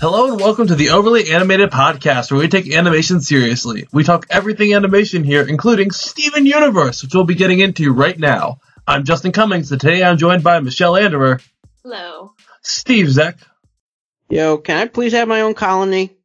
Hello and welcome to the Overly Animated Podcast, where we take animation seriously. We talk everything animation here, including Steven Universe, which we'll be getting into right now. I'm Justin Cummings, and today I'm joined by Michelle Anderer, Hello. Steve Zek, Yo, can I please have my own colony?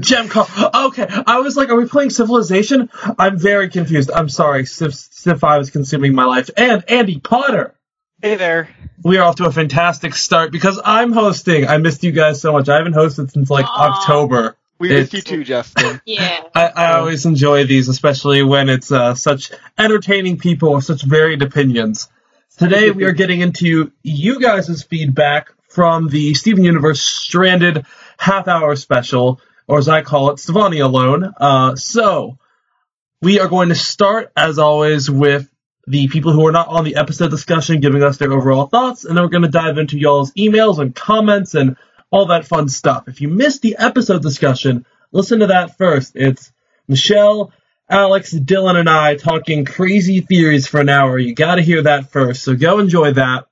Gem Col- Okay, I was like, are we playing Civilization? I'm very confused. I'm sorry, Civ, Civ 5 is consuming my life. And Andy Potter! Hey there. We are off to a fantastic start because I'm hosting. I missed you guys so much. I haven't hosted since like Aw. October. We missed It's- you too, Justin. Yeah. I, I always enjoy these, especially when it's uh, such entertaining people with such varied opinions. Today we are getting into you guys' feedback from the Steven Universe Stranded half hour special, or as I call it, Stevonnie Alone. Uh, so, we are going to start, as always, with the people who are not on the episode discussion giving us their overall thoughts, and then we're going to dive into y'all's emails and comments and all that fun stuff. If you missed the episode discussion, listen to that first. It's Michelle, Alex, Dylan, and I talking crazy theories for an hour. You got to hear that first, so go enjoy that.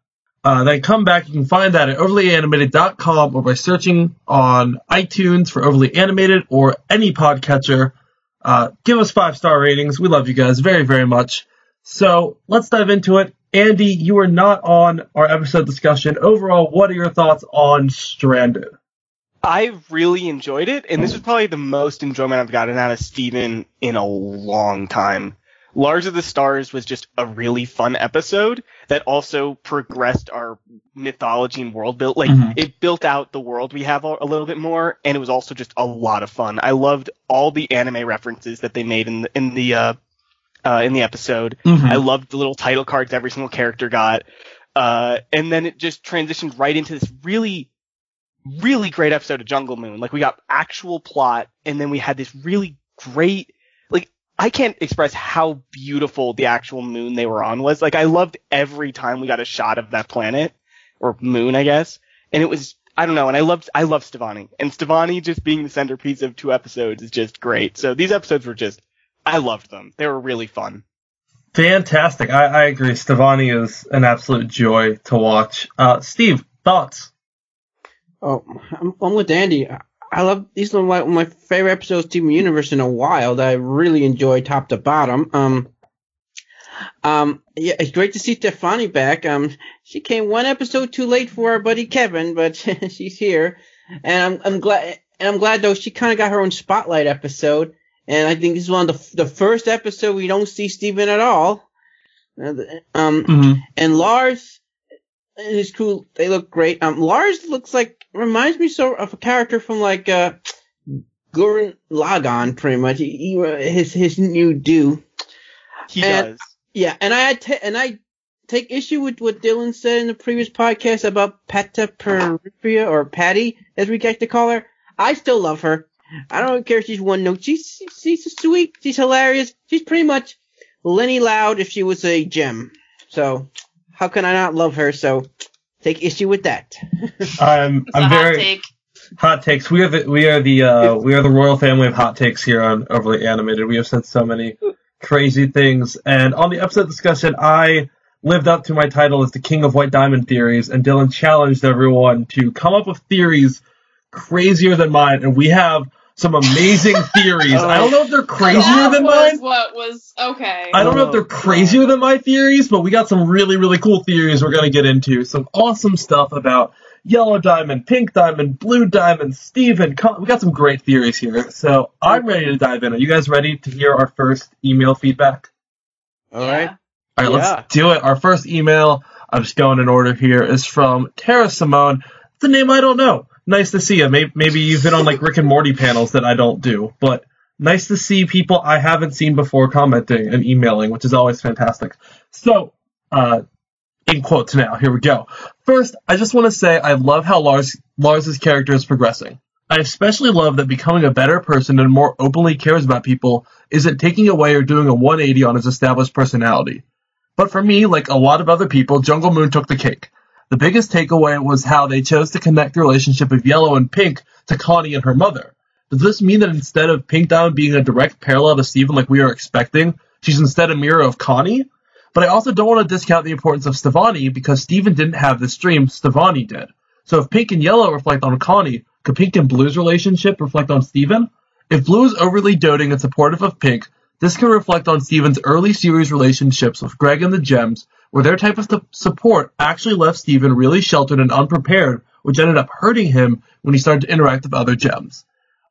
Uh, then come back. You can find that at overlyanimated.com or by searching on iTunes for Overly Animated or any podcatcher. Uh, give us five star ratings. We love you guys very, very much. So let's dive into it. Andy, you were not on our episode discussion. Overall, what are your thoughts on Stranded? I really enjoyed it, and this was probably the most enjoyment I've gotten out of Steven in a long time. Lars of the Stars was just a really fun episode that also progressed our mythology and world build. Like, Mhm. it built out the world we have a a little bit more, and it was also just a lot of fun. I loved all the anime references that they made in the, in the, uh, uh, in the episode. I loved the little title cards every single character got. Uh, and then it just transitioned right into this really, really great episode of Jungle Moon. Like we got actual plot and then we had this really great, like I can't express how beautiful the actual moon they were on was. Like I loved every time we got a shot of that planet or moon, I guess. And it was, I don't know. And I loved, I love Stevonnie and Stevonnie just being the centerpiece of two episodes is just great. So these episodes were just, I loved them. They were really fun. Fantastic. I, I agree. Stevonnie is an absolute joy to watch. Uh, Steve, thoughts? Oh, I'm, I'm with Andy. I- I love these are my, my favorite episodes of Steven Universe in a while that I really enjoy top to bottom. Um, um, yeah, it's great to see Stevonnie back. Um, she came one episode too late for our buddy Kevin, but she's here, and I'm I'm glad. And I'm glad though she kind of got her own spotlight episode, and I think this is one of the the first episode we don't see Steven at all. Um, Mm-hmm. and Lars and his crew, they look great. Um, Lars looks like reminds me so of a character from like uh, Gurren Lagann, pretty much. He, he, uh, his his new do. He And- does. Yeah, and I ta- and I take issue with what Dylan said in the previous podcast about Peta Peripheria or Patty, as we like to call her. I still love her. I don't care if she's one note. She's she's sweet. She's hilarious. She's pretty much Leni Loud if she was a gem. So how can I not love her? So take issue with that. I'm It's a I'm hot very take. hot takes. We are the we are the uh, we are the royal family of hot takes here on Overly Animated. We have said so many crazy things, and on the episode discussion, I lived up to my title as the king of white diamond theories, and Dylan challenged everyone to come up with theories crazier than mine, and we have some amazing theories. I don't know if they're crazier that than was mine. what was okay. I don't know if they're Oh, crazier than my theories, but we got some really, really cool theories we're going to get into. Some awesome stuff about yellow diamond, pink diamond, blue diamond, Steven. We got some great theories here. So I'm ready to dive in. Are you guys ready to hear our first email feedback? All right. All right, Yeah. let's do it. Our first email, I'm just going in order here, is from Tara Simone. It's a name I don't know. Nice to see you. Maybe, maybe you've been on like Rick and Morty panels that I don't do, but nice to see people I haven't seen before commenting and emailing, which is always fantastic. So, uh, in quotes now, here we go. First, I just want to say I love how Lars Lars's character is progressing. I especially love that becoming a better person and more openly cares about people isn't taking away or doing a 180 on his established personality. But for me, like a lot of other people, Jungle Moon took the cake. The biggest takeaway was how they chose to connect the relationship of Yellow and Pink to Connie and her mother. Does this mean that instead of Pink Diamond being a direct parallel to Steven like we are expecting, she's instead a mirror of Connie? But I also don't want to discount the importance of Stevonnie because Steven didn't have this dream, Stevonnie did. So if pink and yellow reflect on Connie, could pink and blue's relationship reflect on Steven? If blue is overly doting and supportive of pink, this can reflect on Steven's early series relationships with Greg and the Gems, where their type of support actually left Steven really sheltered and unprepared, which ended up hurting him when he started to interact with other Gems.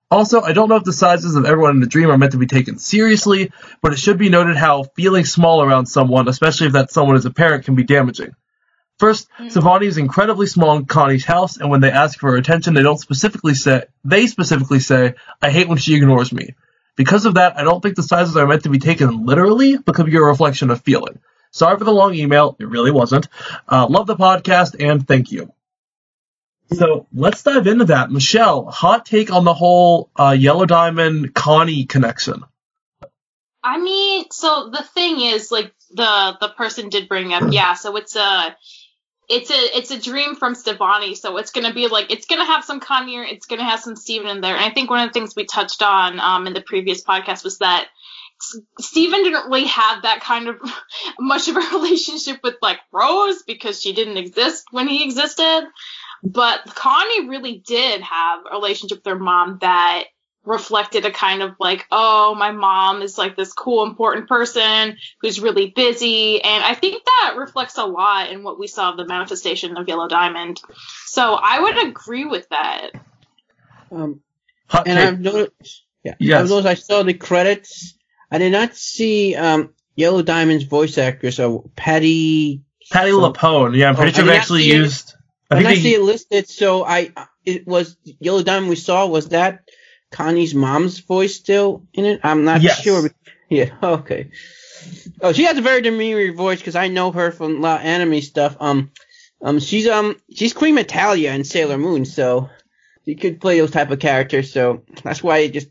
Also, I don't know if the sizes of everyone in the dream are meant to be taken seriously, but it should be noted how feeling small around someone, especially if that someone is a parent, can be damaging. First, mm-hmm. Stevonnie is incredibly small in Connie's house, and when they ask for her attention, they don't specifically say they specifically say, "I hate when she ignores me." Because of that, I don't think the sizes are meant to be taken literally, but could be a reflection of feeling. Sorry for the long email; it really wasn't. Uh, love the podcast, and thank you. So let's dive into that. Michelle, hot take on the whole uh, Yellow Diamond Connie connection. I mean, so the thing is, like the the person did bring up, yeah. So it's a it's a it's a dream from Stevonnie, so it's gonna be like it's gonna have some Connie, it's gonna have some Steven in there. And I think one of the things we touched on um, in the previous podcast was that Steven didn't really have that kind of much of a relationship with like Rose because she didn't exist when he existed. But Connie really did have a relationship with her mom that reflected a kind of like, oh, my mom is like this cool, important person who's really busy. And I think that reflects a lot in what we saw of the manifestation of Yellow Diamond. So I would agree with that. Um, and I've noticed, yeah, yes. I've noticed I saw the credits. I did not see um, Yellow Diamond's voice actress, so Patty Patti LuPone. Yeah, I'm pretty oh, sure they actually used. I, I see it listed, so I it was Yellow Diamond we saw. Was that Connie's mom's voice still in it? I'm not yes. sure. Yeah, okay. Oh, she has a very demure voice because I know her from a lot of anime stuff. Um, um, she's um she's Queen Metalia in Sailor Moon, so she could play those type of characters. So that's why it just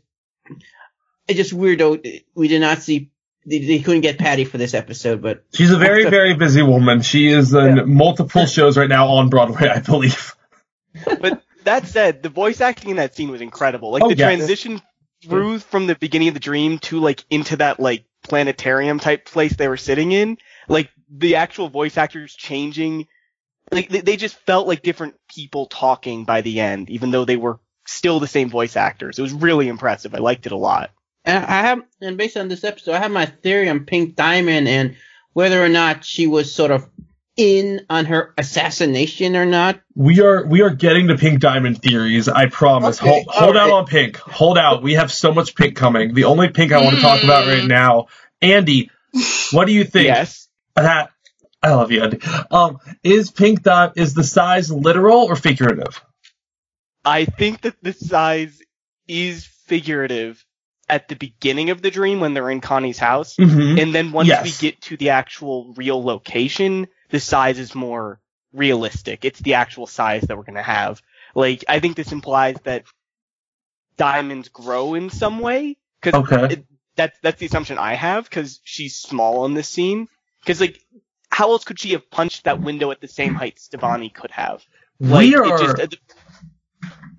just weird though we did not see they, they, couldn't get Patti for this episode, but she's a very very busy woman. She is in yeah. multiple shows right now on Broadway, I believe. but that said, the voice acting in that scene was incredible. Like oh, the yes. transition through from the beginning of the dream to like into that like planetarium type place they were sitting in, like the actual voice actors changing, like they, they just felt like different people talking by the end, even though they were still the same voice actors. It was really impressive. I liked it a lot. And I have, and based on this episode, I have my theory on Pink Diamond and whether or not she was sort of in on her assassination or not. We are we are getting the Pink Diamond theories. I promise. Okay. Hold, hold right. out on Pink. Hold out. We have so much Pink coming. The only Pink I want to talk about right now, Andy. What do you think? Yes. That I love you, Andy. Um, is Pink Dot is the size literal or figurative? I think that the size is figurative at the beginning of the dream when they're in Connie's house. Mm-hmm. And then once yes. we get to the actual real location, the size is more realistic. It's the actual size that we're going to have. Like, I think this implies that diamonds grow in some way. Cause okay. That's, that's the assumption I have, cause she's small in this scene. Cause like, how else could she have punched that window at the same height Stevonnie could have? Like, we are, just,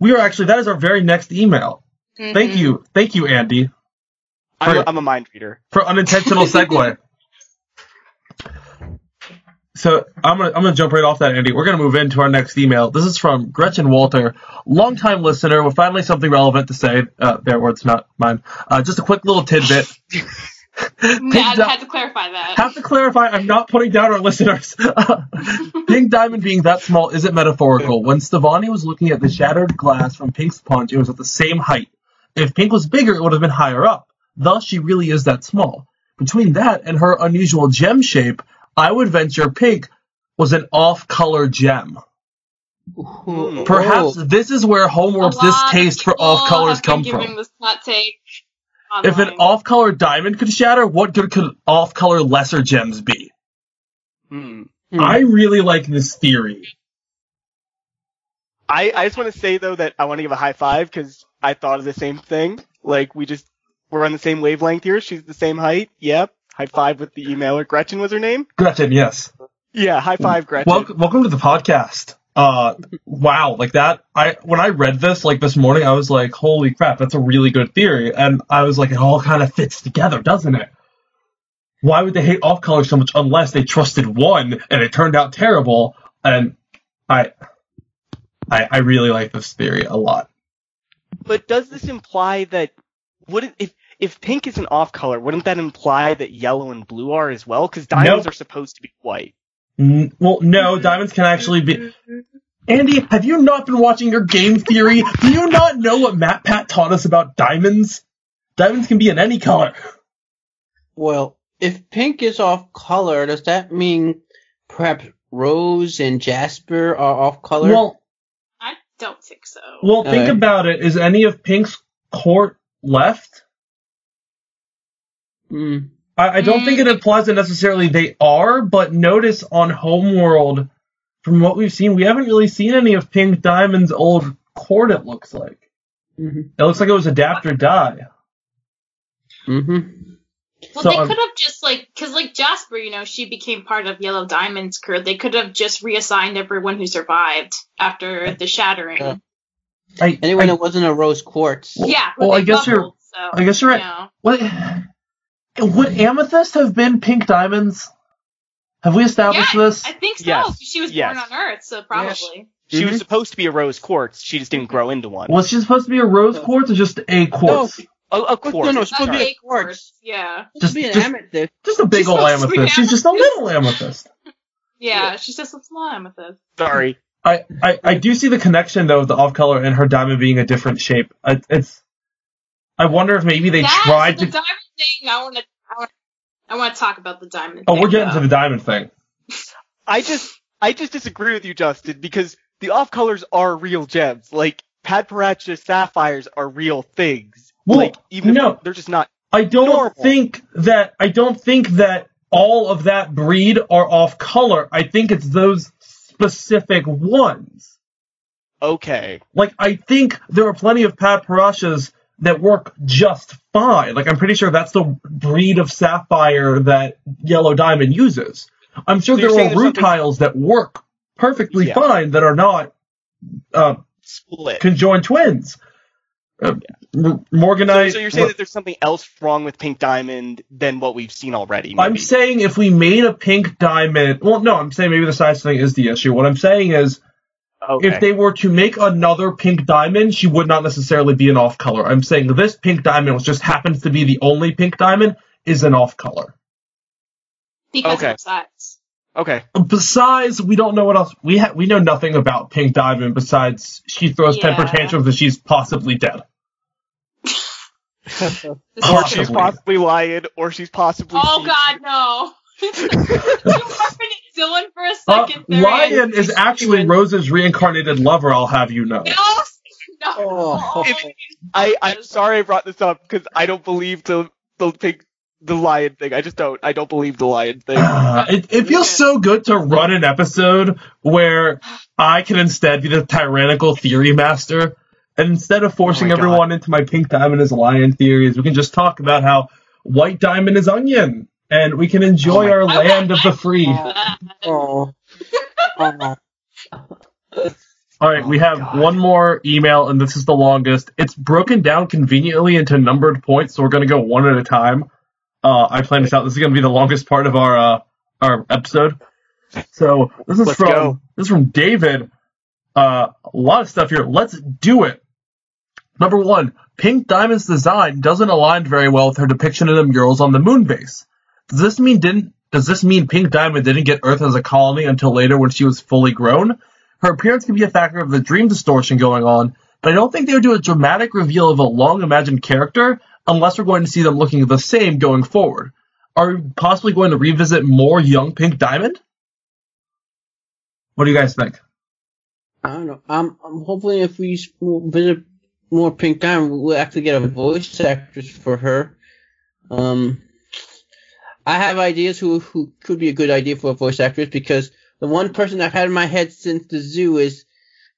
we are actually, that is our very next email. Mm-hmm. Thank you, thank you, Andy. I'm, I'm a mind reader. For unintentional segue. so I'm gonna I'm gonna jump right off that, Andy. We're gonna move into our next email. This is from Gretchen Walter, longtime listener with finally something relevant to say. Uh, their words, not mine. Uh, just a quick little tidbit. I had to clarify that. Have to clarify. I'm not putting down our listeners. Pink Diamond being that small isn't metaphorical. When Stevonnie was looking at the shattered glass from Pink's punch, it was at the same height. If Pink was bigger, it would have been higher up. Thus, she really is that small. Between that and her unusual gem shape, I would venture Pink was an off-color gem. Ooh. Perhaps oh. this is where Homeworld's distaste for off colors come from. This hot take if an off-color diamond could shatter, what good could off-color lesser gems be? Hmm. I really like this theory. I, I just want to say though that I want to give a high five because I thought of the same thing. Like we just we're on the same wavelength here. She's the same height. Yep. High five with the emailer. Gretchen was her name? Gretchen, yes. Yeah, high five, Gretchen. Welcome, welcome to the podcast. Uh, wow, like that. I when I read this like this morning, I was like, holy crap, that's a really good theory. And I was like, it all kind of fits together, doesn't it? Why would they hate off color so much unless they trusted one and it turned out terrible? And I, I, I really like this theory a lot. But does this imply that wouldn't if if pink is an off color, wouldn't that imply that yellow and blue are as well? Because diamonds Nope. are supposed to be white. N- well, no, diamonds can actually be. Andy, have you not been watching your game theory? Do you not know what MatPat taught us about diamonds? Diamonds can be in any color. Well, if pink is off color, does that mean perhaps rose and jasper are off color? Well, I don't think so. well, think Alright. about it. Is any of Pink's court left? Hmm. I, I don't think it implies that necessarily they are, but notice on Homeworld, from what we've seen, we haven't really seen any of Pink Diamond's old court. It looks like Mm-hmm. it looks like it was adapt or die. Mm-hmm. Well, So, they could have just like, cause like Jasper, you know, she became part of Yellow Diamond's crew. They could have just reassigned everyone who survived after the shattering. Yeah. I, Anyone I, that wasn't a rose quartz. yeah. well, I they guess you're- So, I guess you're right. you know. what would Amethyst have been Pink Diamonds? Have we established Yeah, this? I think so. Yes. She was Yes. born on Earth, so probably. She Mhm. was supposed to be a rose quartz. She just didn't grow into one. Was she supposed to be a rose quartz or just a quartz? A, a quartz. no, no, it's supposed to be a a quartz. quartz, Yeah. Supposed to be an Just- amethyst. Just a big She's old supposed to be amethyst. She's just a little amethyst. Yeah, she's just a small amethyst. Sorry. I, I, I do see the connection though with the off color and her diamond being a different shape. I, it's I wonder if maybe they That's tried the to. diamond thing. I want to. I want. To talk about the diamond. Oh, thing. Oh, thing, we're getting to the diamond thing. I just I just disagree with you, Justin, because the off colors are real gems. Like Padparadscha sapphires are real things. Well, like even no. they're just not I don't Normal. think that I don't think that all of that breed are off color. I think it's those specific ones. okay. Like I think there are plenty of Padparadschas that work just fine. Like I'm pretty sure that's the breed of sapphire that Yellow Diamond uses. I'm sure So there are root something- tiles that work perfectly Yeah. fine that are not uh, Split. conjoined twins. Uh, M- So, Morganite. so you're saying that there's something else wrong with Pink Diamond than what we've seen already? I'm saying if we made a pink diamond, well, no, I'm saying maybe the size thing is the issue. What I'm saying is, okay. if they were to make another pink diamond, she would not necessarily be an off color. I'm saying this pink diamond, which just happens to be the only pink diamond, is an off color. because Okay. of size. Okay. Besides, we don't know what else. We ha- we know nothing about pink diamond besides she throws Yeah. temper tantrums and she's possibly dead. This Or Possibly. she's possibly lying, or she's possibly. Oh cheating. God, no! you referenced Dylan for a Uh, second there. Lion is actually Rose's reincarnated lover. I'll have you know. No, no. Oh. If- I I'm sorry I brought this up because I don't believe the the pink the lion thing. I just don't. I don't believe the lion thing. Ah, it, it feels so good to run an episode where I can instead be the tyrannical theory master. And instead of forcing Oh my God. everyone into my pink diamond is lion theories, we can just talk about how white diamond is onion. And we can enjoy Oh our I land of the free. Oh. oh. All right, we have God. one more email, and this is the longest. It's broken down conveniently into numbered points, so we're going to go one at a time. Uh, I planned this out. This is going to be the longest part of our uh, our episode. So this is Let's from go. this is from David. Uh, a lot of stuff here. Let's do it. Number one, Pink Diamond's design doesn't align very well with her depiction of the murals on the moon base. Does this mean didn't? Does this mean Pink Diamond didn't get Earth as a colony until later when she was fully grown? Her appearance can be a factor of the dream distortion going on, but I don't think they would do a dramatic reveal of a long imagined character unless we're going to see them looking the same going forward. Are we possibly going to revisit more young Pink Diamond? What do you guys think? I don't know. Um, um, hopefully, if we visit more Pink Diamond, we'll actually get a voice actress for her. Um, I have ideas who who could be a good idea for a voice actress because the one person I've had in my head since the zoo is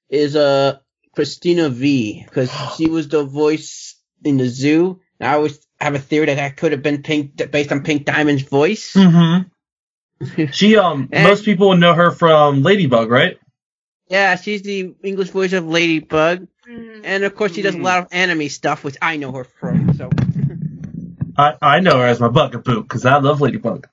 is uh Cristina Vee because she was the voice in the zoo. And I always have a theory that that could have been Pink based on Pink Diamond's voice. Mm-hmm. She um And- most people would know her from Ladybug, right? Yeah, she's the English voice of Ladybug. Mm. And of course, she does a lot of anime stuff, which I know her from. So, I I know her as my bugaboo because I love Ladybug.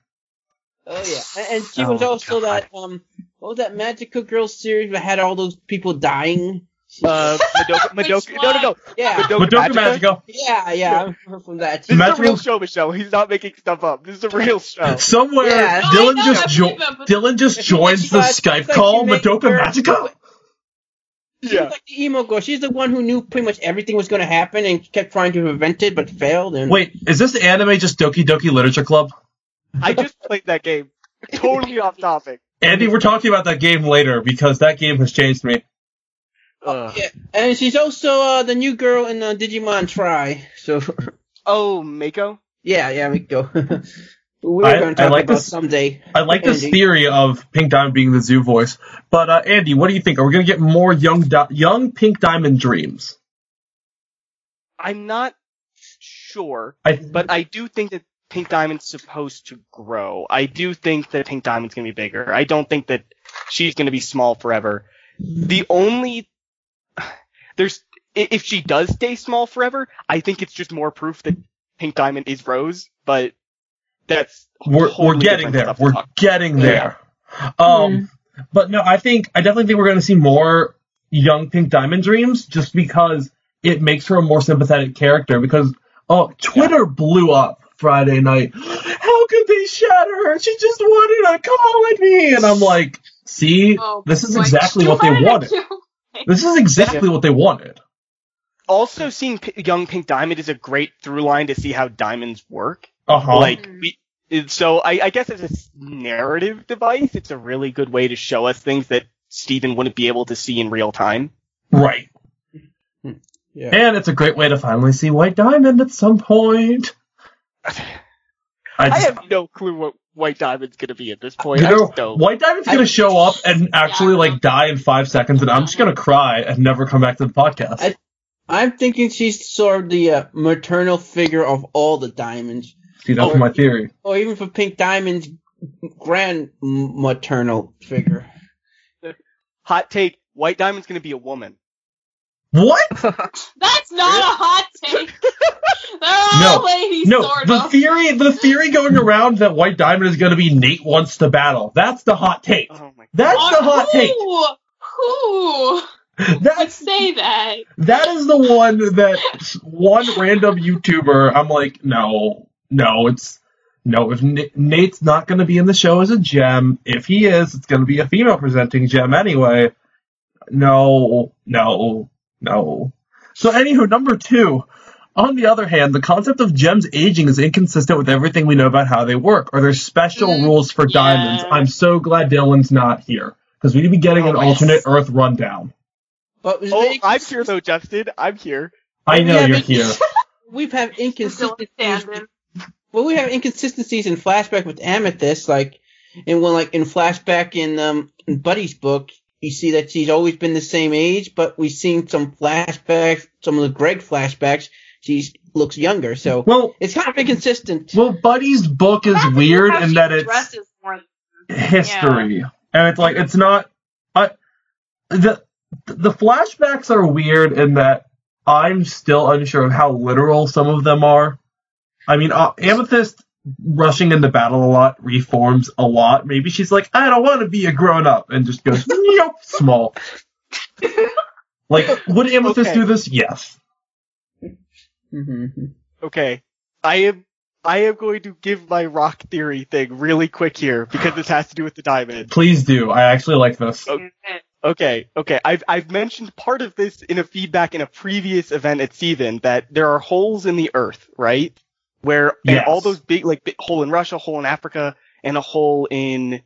oh yeah, and, and she Oh, was also God. that um what was that Magical girl series that had all those people dying? Uh, Madoka, Madoka, no, no, no. Yeah, Madoka, Madoka Magica? Magica. yeah, yeah. I'm from that. This is a real show, Michelle. He's not making stuff up. This is a real show. Somewhere, Yeah. No, Dylan know, just I jo- believe him, Dylan just If joins the Skype like call. you Madoka her- Magica. She's Yeah. like the emo girl. She's the one who knew pretty much everything was going to happen and kept trying to prevent it, but failed. And Wait, is this anime just Doki Doki Literature Club? I just played that game. Totally off topic. Andy, we're talking about that game later because that game has changed me. Ugh. yeah, and she's also uh, the new girl in uh, Digimon Tri. So Oh, Mako? yeah, yeah, we go. We're I- going to I talk like about this- someday. I like this theory of Pink Diamond being the zoo voice. But uh, Andy, what do you think? Are we going to get more young Di- young Pink Diamond dreams? I'm not sure, I but I do think that Pink Diamond's supposed to grow. I do think that Pink Diamond's gonna be bigger. I don't think that she's gonna be small forever. The only there's if she does stay small forever, I think it's just more proof that Pink Diamond is Rose. But that's we're totally we're getting there. We're talk- getting Yeah. there. Um, but no, I think I definitely think we're going to see more young Pink Diamond dreams just because it makes her a more sympathetic character. Because oh, Twitter blew up Friday night. How could they shatter her? She just wanted to call at me, and I'm like, see, Oh, this is exactly what they wanted. you- This is exactly what they wanted. Also, seeing P- young Pink Diamond is a great through line to see how diamonds work. Uh huh. Like we, so I, I guess as a narrative device, it's a really good way to show us things that Steven wouldn't be able to see in real time. right. Yeah. And it's a great way to finally see White Diamond at some point. I, I have no clue what White Diamond's gonna be at this point. you know, just. White Diamond's gonna show up and actually Yeah. like die in five seconds, and I'm just gonna cry and never come back to the podcast. I- I'm thinking she's sort of the uh, maternal figure of all the diamonds, See, that's Oh. my theory. or even for Pink Diamond's grand maternal figure. Hot take: White Diamond's gonna be a woman. What? That's not a hot take. They're all No. ladies, No, sort the of. theory, the theory going around that White Diamond is gonna be Nate wants to battle. That's the hot take. Oh my. That's the hot take. Who? Who would That's say that? that is the one that one random YouTuber. I'm like, no, no, it's no. If N- Nate's not going to be in the show as a gem, if he is, it's going to be a female presenting gem anyway. No, no, no. So, anywho, number two. On the other hand, the concept of gems aging is inconsistent with everything we know about how they work. Are there special Mm, rules for yeah. diamonds? I'm so glad Dylan's not here because we'd be getting Oh, an yes. alternate Earth rundown. But Oh, very- I'm here though, Justin. I'm here. I know you're but- here. we've had inconsistencies. Well, we have inconsistencies in flashback with Amethyst, like in one, like in flashback in um in Buddy's book, you see that she's always been the same age, but we've seen some flashbacks, some of the Greg flashbacks, she looks younger, so Well, it's kind of inconsistent. well, Buddy's book is That's weird in that it's dresses more. history, and it's like it's not. I the the flashbacks are weird in that I'm still unsure of how literal some of them are. I mean, uh, Amethyst rushing into battle a lot reforms a lot. Maybe she's like, I don't want to be a grown up, and just goes nope, small. Like, would Amethyst Okay. do this? Yes. Mm-hmm. Okay, I am. I am going to give my rock theory thing really quick here because this has to do with the diamond. Please do. I actually like this. Okay. Okay, okay. I've I've mentioned part of this in a feedback in a previous event at Steven that there are holes in the earth, right? Where and Yes. all those big like big hole in Russia, hole in Africa, and a hole in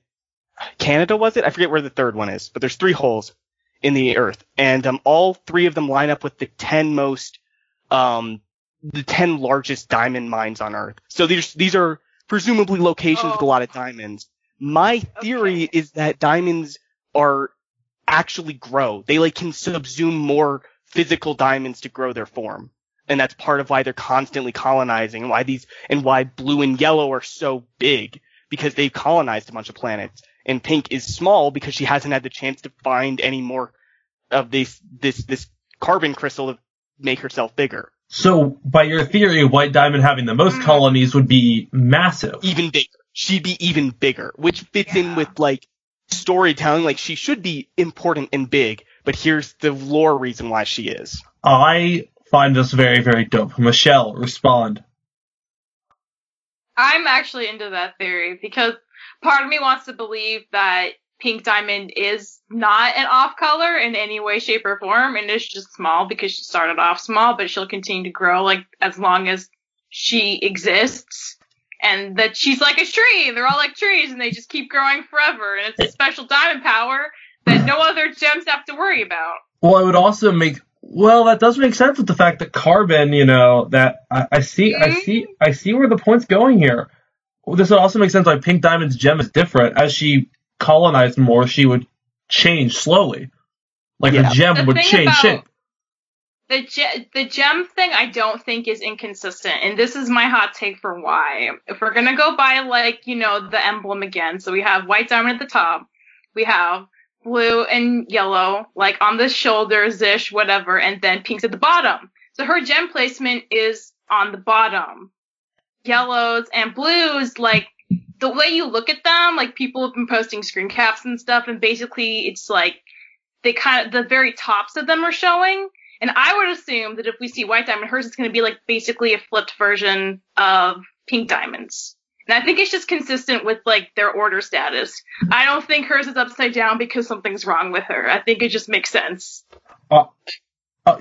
Canada was it? I forget where the third one is, but there's three holes in the earth, and um, all three of them line up with the ten most, um, the ten largest diamond mines on Earth. So these these are presumably locations with a Oh. lot of diamonds. My theory Okay. is that diamonds are actually grow. They like can subsume more physical diamonds to grow their form. And that's part of why they're constantly colonizing and why these and why blue and yellow are so big because they've colonized a bunch of planets. And pink is small because she hasn't had the chance to find any more of this this this carbon crystal to make herself bigger. So, by your theory, White Diamond having the most Mm. colonies would be massive. Even bigger. She'd be even bigger, which fits in with like storytelling. Like she should be important and big, but here's the lore reason why she is. I find this very, very dope. Michelle, respond. I'm actually into that theory because part of me wants to believe that Pink Diamond is not an off color in any way, shape, or form, and it's just small because she started off small, but she'll continue to grow like as long as she exists. And that she's like a tree, they're all like trees, and they just keep growing forever. And it's a special diamond power that no other gems have to worry about. Well, it would also make well, that does make sense with the fact that carbon, you know, that I, I see, I mm-hmm. see, I see where the point's going here. This would also make sense why Pink Diamond's gem is different. As she colonized more, she would change slowly, like Yeah. the gem The would change about- shape. The ge- the gem thing I don't think is inconsistent, and this is my hot take for why. If we're gonna go by like you know the emblem again, so we have white diamond at the top, we have blue and yellow like on the shoulders ish whatever, and then pinks at the bottom. So her gem placement is on the bottom. Yellows and blues like the way you look at them, like people have been posting screen caps and stuff, and basically it's like they kind of the very tops of them are showing. And I would assume that if we see white diamond, hers is going to be like basically a flipped version of pink diamonds. And I think it's just consistent with like their order status. I don't think hers is upside down because something's wrong with her. I think it just makes sense. Uh, uh,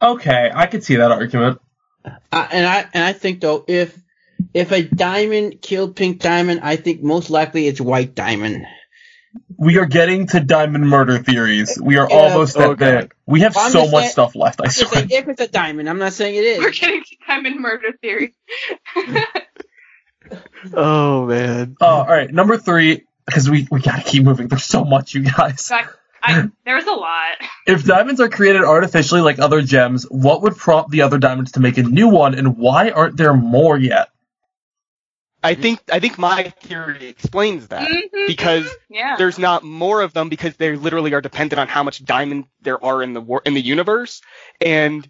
okay, I could see that argument. Uh, and I and I think though if if a diamond killed Pink Diamond, I think most likely it's White Diamond. We are getting to diamond murder theories. We are Yeah. almost Oh, at there. God. We have I'm so much saying- stuff left. I I'm just swear. saying if it's a diamond, I'm not saying it is. We're getting to diamond murder theory. Oh man. Oh, all right, number three, because we we gotta keep moving. There's so much, you guys. In fact, I, there's a lot. If diamonds are created artificially like other gems, what would prompt the other diamonds to make a new one, and why aren't there more yet? I think I think my theory explains that Mhm, because mhm, yeah. there's not more of them because they literally are dependent on how much diamond there are in the war in the universe, and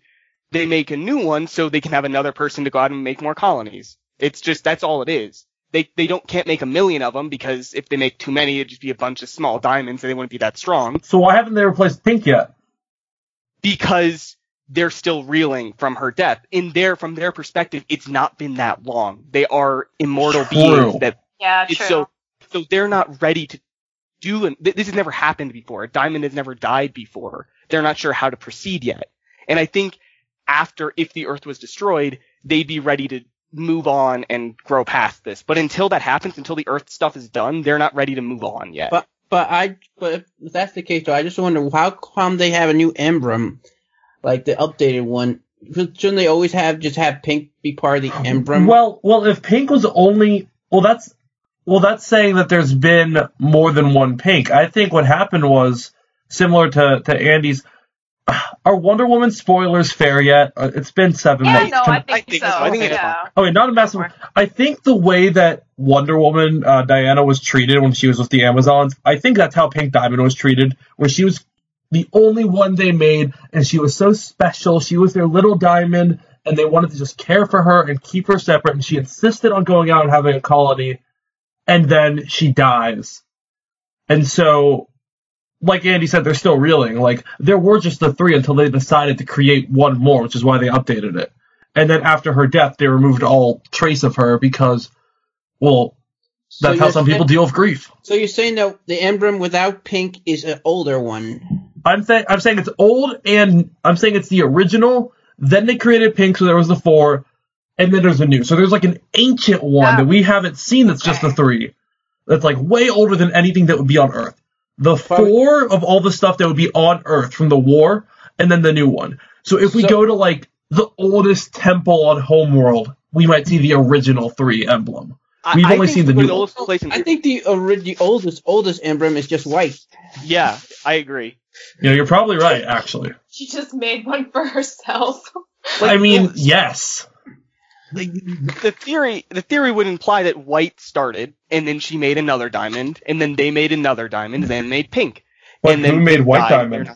they make a new one so they can have another person to go out and make more colonies. It's just that's all it is. They they don't can't make a million of them because if they make too many, it'd just be a bunch of small diamonds and they wouldn't be that strong So why haven't they replaced pink yet? because they're still reeling from her death. In their from their perspective, it's not been that long. They are immortal True. beings that yeah, true. so so they're not ready to do and th- this has never happened before. A diamond has never died before. They're not sure how to proceed yet. And I think after if the earth was destroyed, they'd be ready to move on and grow past this. But until that happens, until the earth stuff is done, they're not ready to move on yet. But but I but if that's the case though, I just wonder how come they have a new emblem, like the updated one. Shouldn't they always have just have pink be part of the emblem? Well, well, if pink was only well, that's well, that's saying that there's been more than one pink. I think what happened was similar to to Andy's. Are Wonder Woman spoilers fair yet? Uh, It's been seven yeah, months. no, Can- I think, I think so. so. I think it's yeah. Okay, not a massive. I think the way that Wonder Woman uh, Diana was treated when she was with the Amazons, I think that's how Pink Diamond was treated, where she was the only one they made, and she was so special. She was their little diamond, and they wanted to just care for her and keep her separate. And she insisted on going out and having a colony, and then she dies. And so, like Andy said, they're still reeling. Like there were just the three until they decided to create one more, which is why they updated it. And then after her death, they removed all trace of her because, well, So that's how some people saying- deal with grief. So you're saying that the emblem without pink is an older one? I'm saying I'm saying it's old, and I'm saying it's the original. Then they created pink, so there was the four, and then there's a new. So there's like an ancient one Yeah. that oh. we haven't seen. That's just the three. That's like way older than anything that would be on Earth. The four of all the stuff that would be on Earth from the war, and then the new one. So if we So- go to like the oldest temple on Homeworld, we might see the original three emblem. We've I only think seen the new oldest place in- I think the ori- the oldest oldest emblem is just white. yeah, I agree. You know, you're probably right, actually. She just made one for herself. I mean, yes. Like the theory the theory would imply that white started and then she made another diamond and then they made another diamond and then made pink But and then who made white died, diamond?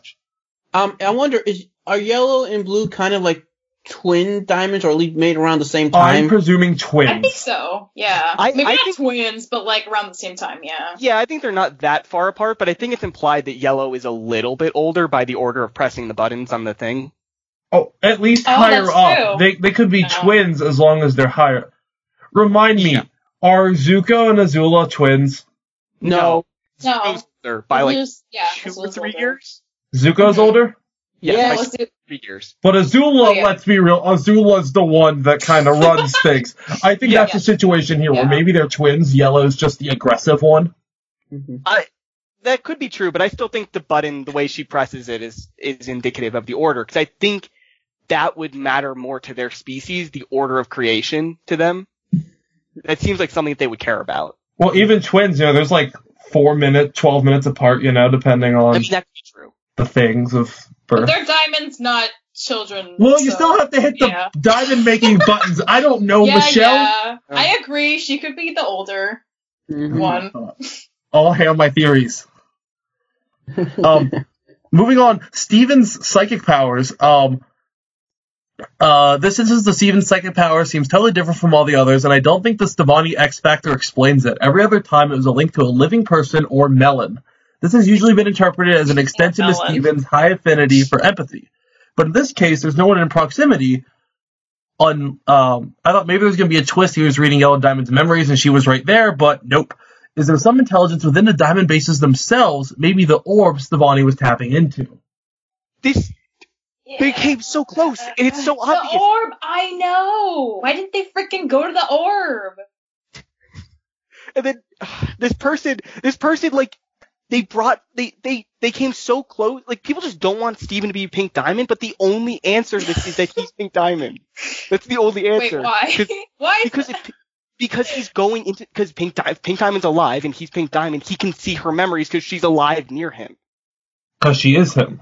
Um, I wonder is are yellow and blue kind of like twin diamonds, or at least made around the same time? I'm presuming twins. I think so. Yeah. I- Maybe I not think- twins, but like around the same time. Yeah. Yeah, I think they're not that far apart, but I think it's implied that Yellow is a little bit older by the order of pressing the buttons on the thing. Oh, at least Oh, higher up. true. They they could be Oh. twins as long as they're higher. Remind me, Yeah. are Zuko and Azula twins? no. No. Zuko's older by like Lose- yeah, two this or three older. years. Zuko's Mhm. older, Yeah, Yeah, by let's do- three years. but Azula, Oh, yeah. let's be real, Azula's the one that kind of runs things. I think Yeah. that's the situation here, where maybe they're twins. Yellow's just the aggressive one. Mhm. That could be true, but I still think the button, the way she presses it, is is indicative of the order. Because I think that would matter more to their species, the order of creation to them. That seems like something that they would care about. Well, even twins, you know, there's like four minute, twelve minutes apart, you know, depending I on mean, that true. the things of But birth. they're diamonds, not children. Well, you so- still have to hit the yeah. diamond making buttons. I don't know, yeah, Michelle. yeah. I agree. She could be the older Mhm. one. All hail my theories. Um, moving on, Steven's psychic powers. Um, uh, this instance of Steven's psychic power seems totally different from all the others, and I don't think the Stevonnie X Factor explains it. Every other time, it was a link to a living person or melon. This has usually been interpreted as an extension to melon. Steven's high affinity for empathy. But in this case, there's no one in proximity. On, um, I thought maybe there was going to be a twist. He was reading Yellow Diamond's memories, and she was right there, but nope. Is there some intelligence within the diamond bases themselves? Maybe the orb Stevonnie was tapping into. This they came so close, and it's so The obvious. orb, I know. Why didn't they freaking go to the orb? And then this person, this person, like they brought they they they came so close. Like people just don't want Steven to be Pink Diamond, but the only answer to this is that he's Pink Diamond. That's the only answer. why? 'Cause- why? why? because if, because he's going into because Pink Di- Pink Diamond's alive and he's Pink Diamond, he can see her memories because she's alive near him. Because she is him.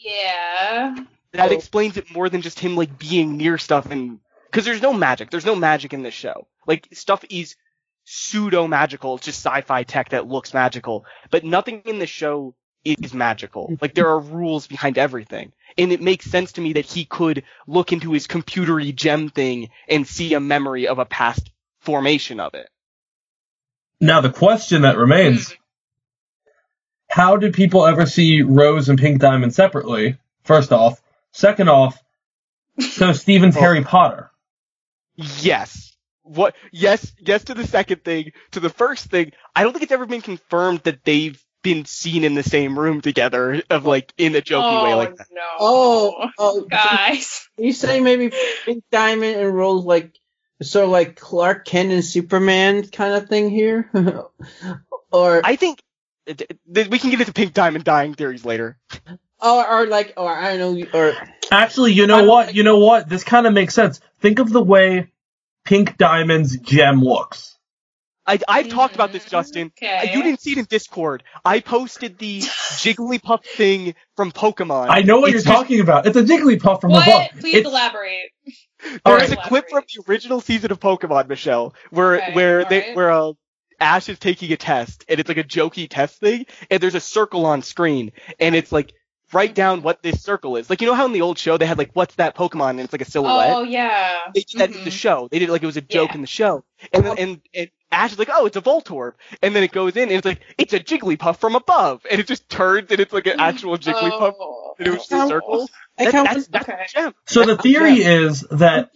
Yeah. That Oh. explains it more than just him like being near stuff and because there's no magic. There's no magic in this show. Like stuff is pseudo magical. It's just sci-fi tech that looks magical, but nothing in the show is magical. Mm-hmm. Like there are rules behind everything. And it makes sense to me that he could look into his computery gem thing and see a memory of a past formation of it. Now, the question that remains mm-hmm. How did people ever see Rose and Pink Diamond separately? First off. Second off, so Steven's Well- Harry Potter. Yes. What? Yes. Yes to the second thing. To the first thing, I don't think it's ever been confirmed that they've been seen in the same room together, of like in a jokey oh, way like that. Oh, no. Oh, oh, guys. you say maybe Pink Diamond and Rose like sort of like Clark Kent and Superman kind of thing here, or I think th- th- we can get into Pink Diamond dying theories later. or, or like or I don't know or Actually, you know don't what? think- You know what? This kind of makes sense. Think of the way Pink Diamond's gem looks. I, I've talked about this, Justin. Mm-hmm. Okay. You didn't see it in Discord. I posted the Jigglypuff thing from Pokemon. I know what It's you're just- talking about. It's a Jigglypuff from What? above. Please It's- elaborate. All There's right. a clip from the original season of Pokemon, Michelle, where Okay, where they alright. where uh, Ash is taking a test, and it's like a jokey test thing, and there's a circle on screen, and it's like write down what this circle is. Like you know how in the old show they had like what's that Pokemon, and it's like a silhouette. Oh yeah. they did that in the Mhm. show. They did it like it was a joke Yeah. in the show, and then and, and Ash is like, oh, it's a Voltorb, and then it goes in, and it's like it's a Jigglypuff from above, and it just turns, and it's like an actual Jigglypuff, Oh. and it was just circles. I That- that's that's Okay. the gem. So the theory is that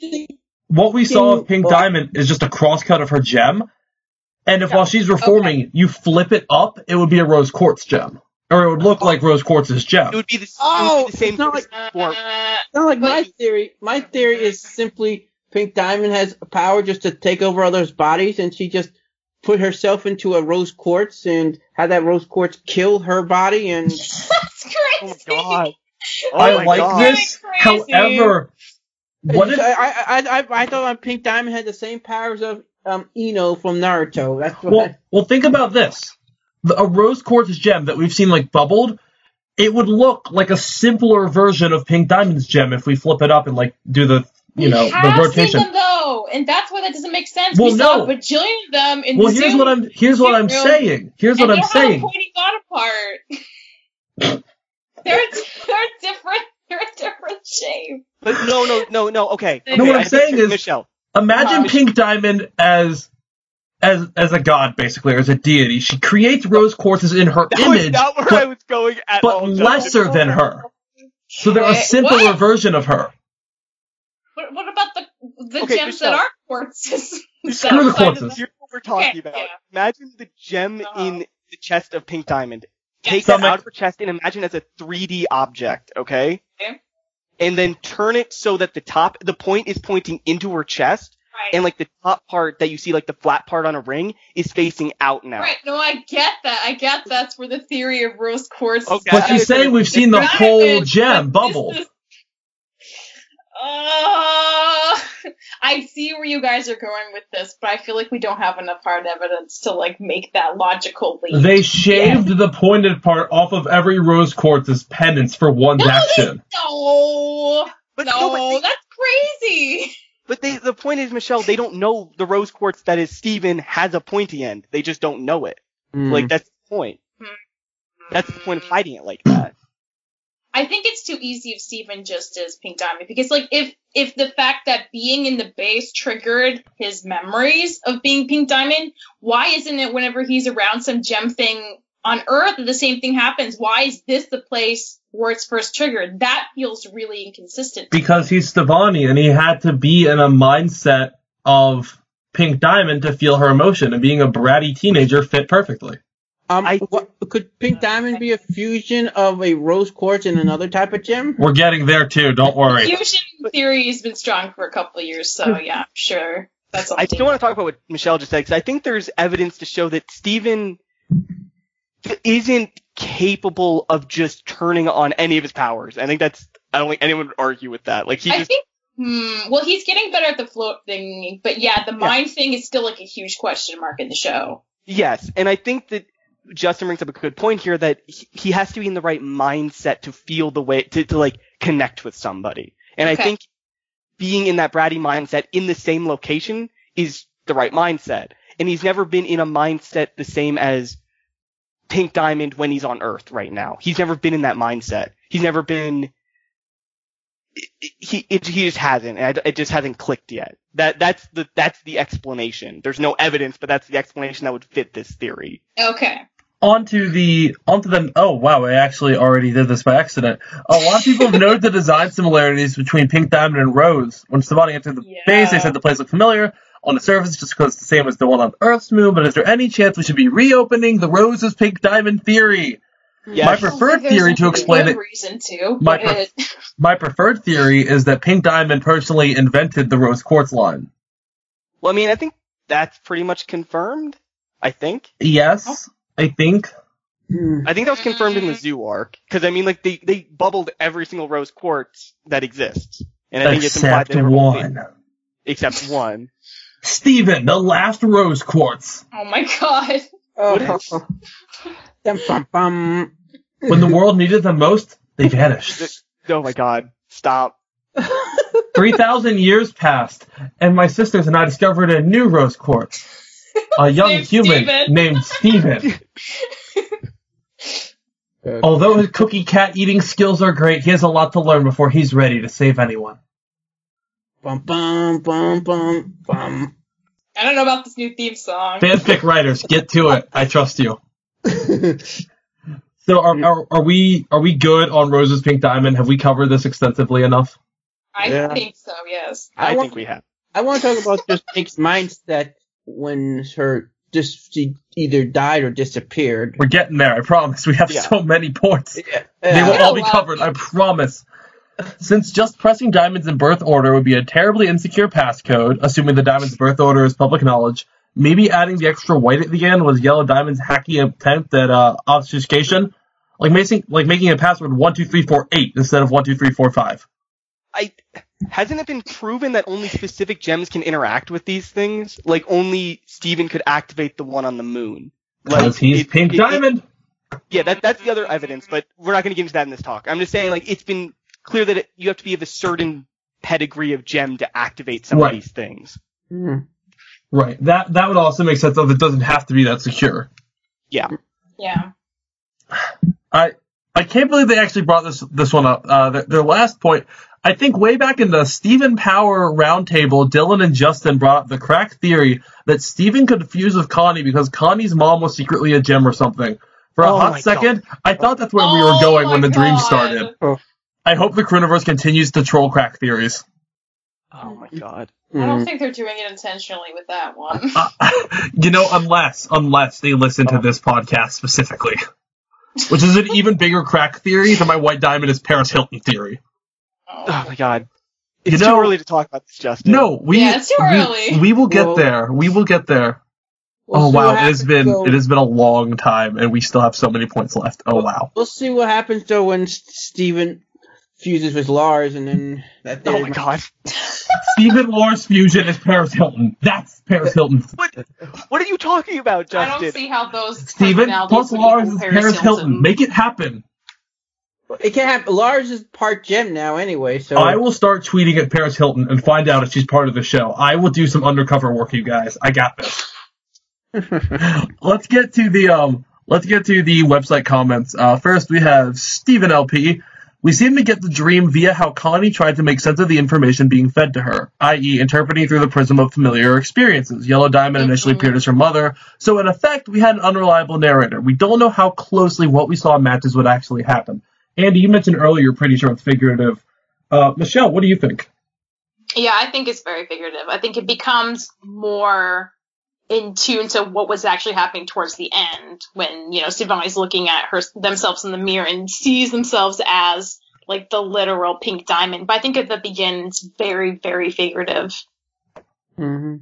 what we saw of Pink Diamond is just a crosscut of her gem. And if Yeah. while she's reforming, you flip it up, it would be a rose quartz gem. Or it would look like rose quartz's It gem. would be the, it Oh, would be the same it's not like- form. Uh, not like my theory. My theory is simply Pink Diamond has power just to take over others' bodies, and she just put herself into a rose quartz and had that rose quartz kill her body, and that's crazy. Oh my crazy. god. Oh I my like God. this. Crazy. However, what if I, I, I, I thought Pink Diamond had the same powers of um Ino from Naruto. That's what. Well, well, think about this: the, a rose quartz gem that we've seen like bubbled, it would look like a simpler version of Pink Diamond's gem if we flip it up and like do the you know we the have rotation. seen them though, and that's why that doesn't make sense. Well, we saw no. a bajillion of them in Well, the here's what I'm here's what I'm saying. Here's and what I'm saying. all pointing God apart. they're they're different. They're different Shame. But no, no, no, no. Okay. No, okay, what I'm I saying is- Michelle. Imagine Uh, Pink Diamond as as as a god, basically, or as a deity. She creates rose quartzes in her That was image, not where but, I was going at but all. Lesser than her. So they're a simpler what? version of her. What, what about the the Okay, gems Michelle. that are quartzes? Screw the Outside of quartzes. Here's what we're talking Okay, about. yeah. Imagine the gem Uh-huh. in the chest of Pink Diamond. Yeah. Take that Stomach. out of her chest and imagine it as a 3D object, okay? Okay. And then turn it so that the top, the point is pointing into her chest, Right. and like the top part that you see, like the flat part on a ring, is facing out now. Right, no, I get that. I get that's where the theory of rose quartz. Okay. But she's saying we've seen the whole but gem this bubble. is- Uh, I see where you guys are going with this, but I feel like we don't have enough hard evidence to like make that logical leap. They shaved the pointed part off of every rose quartz as penance for one's No, they- action. no, But no, no, but they, that's crazy. but they, the point is, Michelle, they don't know the rose quartz that is Steven has a pointy end. They just don't know it. Mm. Like that's the point. Hmm. That's the point of hiding it like that. I think it's too easy if Steven just is Pink Diamond because like if if the fact that being in the base triggered his memories of being Pink Diamond, why isn't it whenever he's around some gem thing on Earth the same thing happens? Why is this the place where it's first triggered? That feels really inconsistent. Because he's Stevonnie and he had to be in a mindset of Pink Diamond to feel her emotion, and being a bratty teenager fit perfectly. Um, I- what, could Pink Diamond be a fusion of a rose quartz and another type of gem? We're getting there too, don't worry. Fusion theory has been strong for a couple of years, so yeah, I'm sure that's I still want to talk about what Michelle just said because I think there's evidence to show that Steven isn't capable of just turning on any of his powers. I think that's I don't think anyone would argue with that. Like he I just think. Hmm. Well, he's getting better at the float thing, but yeah, the mind thing is still like a huge question mark in the show. yes, and I think that Justin brings up a good point here that he, he has to be in the right mindset to feel the way to to like connect with somebody. And I think being in that bratty mindset in the same location is the right mindset. And he's never been in a mindset the same as Pink Diamond when he's on Earth right now. He's never been in that mindset. He's never been. He it, he just hasn't. It just hasn't clicked yet. That that's the that's the explanation. There's no evidence, but that's the explanation that would fit this theory. Okay. Onto the onto the oh wow I actually already did this by accident. A lot of people have noted the design similarities between Pink Diamond and Rose. When Stevonnie entered the Yeah. base, they said the place looked familiar on the surface, just because it's the same as the one on Earth's moon. But is there any chance we should be reopening the Rose's Pink Diamond theory? Yeah, My preferred There's theory to explain it. reason to. My but- My preferred theory is that Pink Diamond personally invented the Rose Quartz line. Well, I mean, I think that's pretty much confirmed. I think. Yes, oh. I think. Hmm. I think that was confirmed in the zoo arc because I mean, like they they bubbled every single rose quartz that exists, and I think it's implied Except that they were both in- one. except one. Steven, the last Rose Quartz. oh my god. Oh, dum, bum, bum. When the world needed them most, they vanished. Oh my god! Stop. 3,000 years passed, and my sisters and I discovered a new rose quartz. A young Named human Steven. named Steven. Although his cookie cat eating skills are great, he has a lot to learn before he's ready to save anyone. Bum, bum, bum, bum, bum. I don't know about this new theme song. Fanfic writers, get to it. I trust you. So are, are, are we are we good on Rose's Pink Diamond? Have we covered this extensively enough? I Yeah. think so. Yes. I, I think want- we have. I want to talk about just Pink's mindset when her just she either died or disappeared. We're getting there. I promise. We have Yeah. so many points. Yeah. They will all be covered, I promise. Since just pressing diamonds in birth order would be a terribly insecure passcode, assuming the diamond's birth order is public knowledge, maybe adding the extra white at the end was Yellow Diamond's hacky attempt at uh, obfuscation, like making like making a password one two three four eight instead of one two three four five. I hasn't it been proven that only specific gems can interact with these things? Like only Steven could activate the one on the moon. Like, he's it- Pink it- it- Diamond. yeah, that that's the other evidence, but we're not going to get into that in this talk. I'm just saying, like, it's been clear that it, you have to be of a certain pedigree of gem to activate some Right. of these things. Hmm. right. That that would also make sense. Though it doesn't have to be that secure. Yeah. Yeah. I I can't believe they actually brought this this one up. Uh, their, their last point, I think, way back in the Steven Power roundtable, Dylan and Justin brought up the crack theory that Steven could fuse with Connie because Connie's mom was secretly a gem or something. For a Oh hot my second, I thought that's where we were Oh going when the dream started. Oh. I hope the Crewniverse continues to troll crack theories. Oh my god. I don't Mm. think they're doing it intentionally with that one. Uh, you know, unless unless they listen to this podcast specifically, which is an even bigger crack theory than my White Diamond is Paris Hilton theory. Oh my god. You It's know- too early to talk about this, Justin. No, we Yeah, it's too early. We, will get Well- there. We will get there. We'll oh wow, what it has been though. it has been a long time, and we still have so many points left. Oh wow. We'll see what happens though when S- Steven fuses with Lars, and then that. Oh theory my god. Steven Lawrence fusion is Paris Hilton. That's Paris Hilton. What what are you talking about, Justin? I don't see how those Steven plus Lars Lawrence equal is Paris Hilton. Hilton. Make it happen. It can't happen. Lars is part gem now anyway, so I will start tweeting at Paris Hilton and find out if she's part of the show. I will do some undercover work, you guys. I got this. let's get to the um let's get to the website comments. Uh, first we have Stephen LP. We seem to get the dream via how Connie tried to make sense of the information being fed to her, i.e., interpreting through the prism of familiar experiences. Yellow Diamond initially Mhm. appeared as her mother, so in effect, we had an unreliable narrator. We don't know how closely what we saw matches what actually happened. Andy, you mentioned earlier, pretty sure it's figurative. Uh, Michelle, what do you think? Yeah, I think it's very figurative. I think it becomes more in tune to what was actually happening towards the end when, you know, Stevonnie's looking at her themselves in the mirror and sees themselves as like the literal pink diamond. But I think at the beginning it's very, very figurative. hmm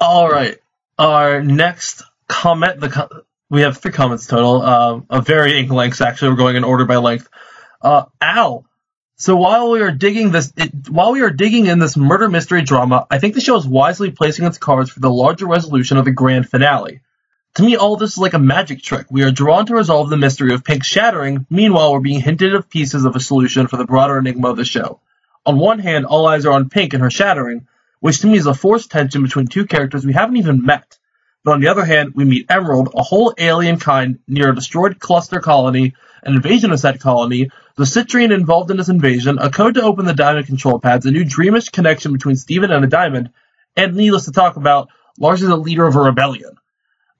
All right. Our next comment, the co- we have three comments total, um, of varying lengths. Actually, we're going in order by length. Uh, Al. So while we are digging this, it, while we are digging in this murder mystery drama, I think the show is wisely placing its cards for the larger resolution of the grand finale. To me, all this is like a magic trick. We are drawn to resolve the mystery of Pink's shattering. Meanwhile, we're being hinted of pieces of a solution for the broader enigma of the show. On one hand, all eyes are on Pink and her shattering, which to me is a forced tension between two characters we haven't even met. But on the other hand, we meet Emerald, a whole alien kind near a destroyed cluster colony, an invasion of said colony, the Citrian involved in this invasion, a code to open the diamond control pads, a new dreamish connection between Steven and a diamond, and needless to talk about, is a leader of a rebellion.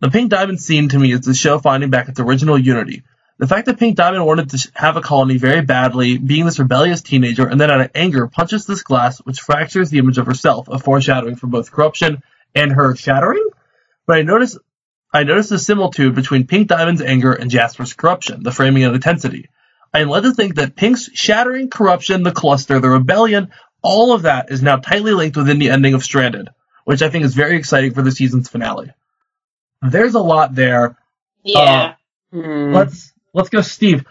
The Pink Diamond scene to me is the show finding back its original unity. The fact that Pink Diamond wanted to have a colony very badly, being this rebellious teenager, and then out of anger punches this glass, which fractures the image of herself, a foreshadowing for both corruption and her shattering. But I notice, I noticed a similitude between Pink Diamond's anger and Jasper's corruption, the framing and intensity. I am led to think that Pink's shattering, corruption, the cluster, the rebellion, all of that is now tightly linked within the ending of Stranded, which I think is very exciting for the season's finale. There's a lot there. Yeah. Mm. Let's let's go, Steve.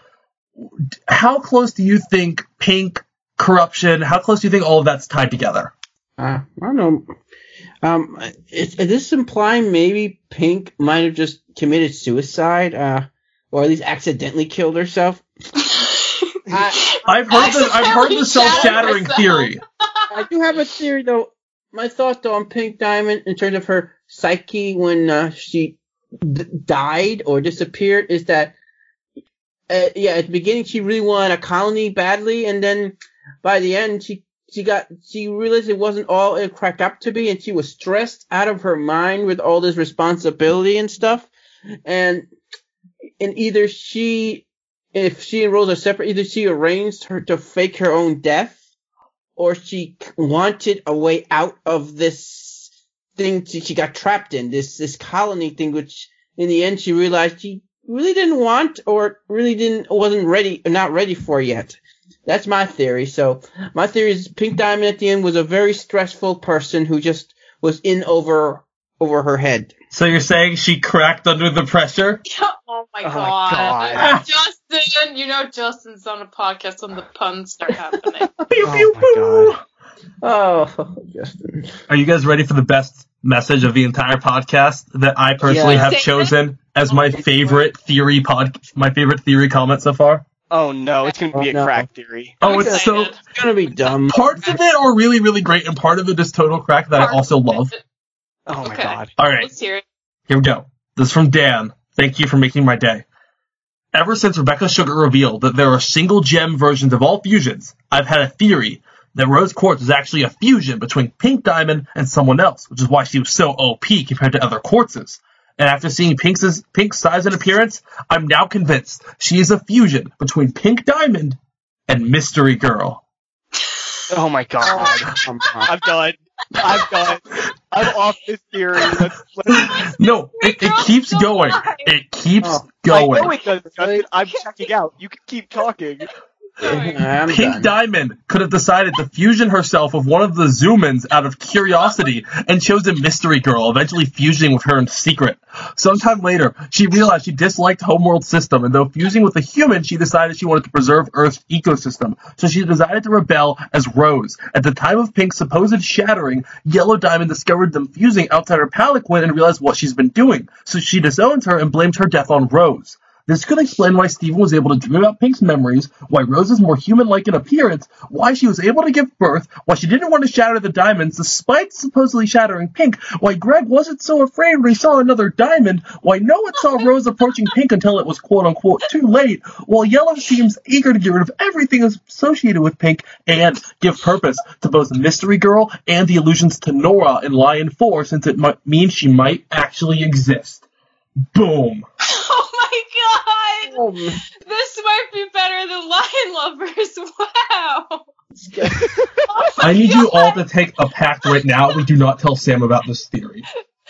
How close do you think Pink corruption? How close do you think all of that's tied together? Uh, I don't know. Um, is, is this implying maybe Pink might have just committed suicide, uh, or at least accidentally killed herself? I, I've heard the I've heard the self shattering shattered theory. I do have a theory though. My thought though on Pink Diamond in terms of her psyche when uh, she d- died or disappeared is that, uh, yeah, at the beginning she really wanted a colony badly, and then by the end she she got she realized it wasn't all it cracked up to be, and she was stressed out of her mind with all this responsibility and stuff, and and either she if she and Rose are separate, either she arranged her to fake her own death or she wanted a way out of this thing she, she got trapped in, this this colony thing, which in the end she realized she really didn't want or really didn't wasn't ready not ready for yet. That's my theory. So my theory is Pink Diamond at the end was a very stressful person who just was in over over her head. So you're saying she cracked under the pressure? oh my Oh my god. God. Justin, you know Justin's on a podcast when the puns start happening. Oh pew, Oh pew, my. God. Oh, Justin. Are you guys ready for the best message of the entire podcast that I personally Yeah. have Say it. chosen as my oh, favorite theory pod, my favorite theory comment so far? Oh no, it's gonna be Oh, a no. crack theory. Oh, it's so. It's gonna be dumb. parts of it are really, really great, and part of it is total crack that I also love. Oh my Okay. god. All right, Let's hear it. here we go. This is from Dan. Thank you for making my day. Ever since Rebecca Sugar revealed that there are single gem versions of all fusions, I've had a theory that Rose Quartz is actually a fusion between Pink Diamond and someone else, which is why she was so OP compared to other quartzes. And after seeing Pink's, Pink's size and appearance, I'm now convinced she is a fusion between Pink Diamond and Mystery Girl. Oh my god. Oh, I'm done. I'm done. I'm off this theory. Let's, let's, No, it, it keeps going. It keeps Oh, I know going. it does, Justin. I'm checking out. You can keep talking. I'm Pink done. Diamond could have decided to fusion herself with one of the Zoomans out of curiosity and chosen Mystery Girl, eventually fusing with her in secret. Sometime later, she realized she disliked Homeworld system, and though fusing with a human, she decided she wanted to preserve Earth's ecosystem. So she decided to rebel as Rose. At the time of Pink's supposed shattering, Yellow Diamond discovered them fusing outside her palanquin and realized what she's been doing. So she disowns her and blames her death on Rose. This could explain why Steven was able to dream about Pink's memories, why Rose is more human-like in appearance, why she was able to give birth, why she didn't want to shatter the diamonds despite supposedly shattering Pink, why Greg wasn't so afraid when he saw another diamond, why no one saw Rose approaching Pink until it was quote-unquote too late, while Yellow seems eager to get rid of everything associated with Pink and give purpose to both Mystery Girl and the allusions to Nora in Lion 4 since it might means she might actually exist. Boom. My god! This might be better than Lion Lovers. Wow. Oh I need you all to take a pact right now. We do not tell Sam about this theory.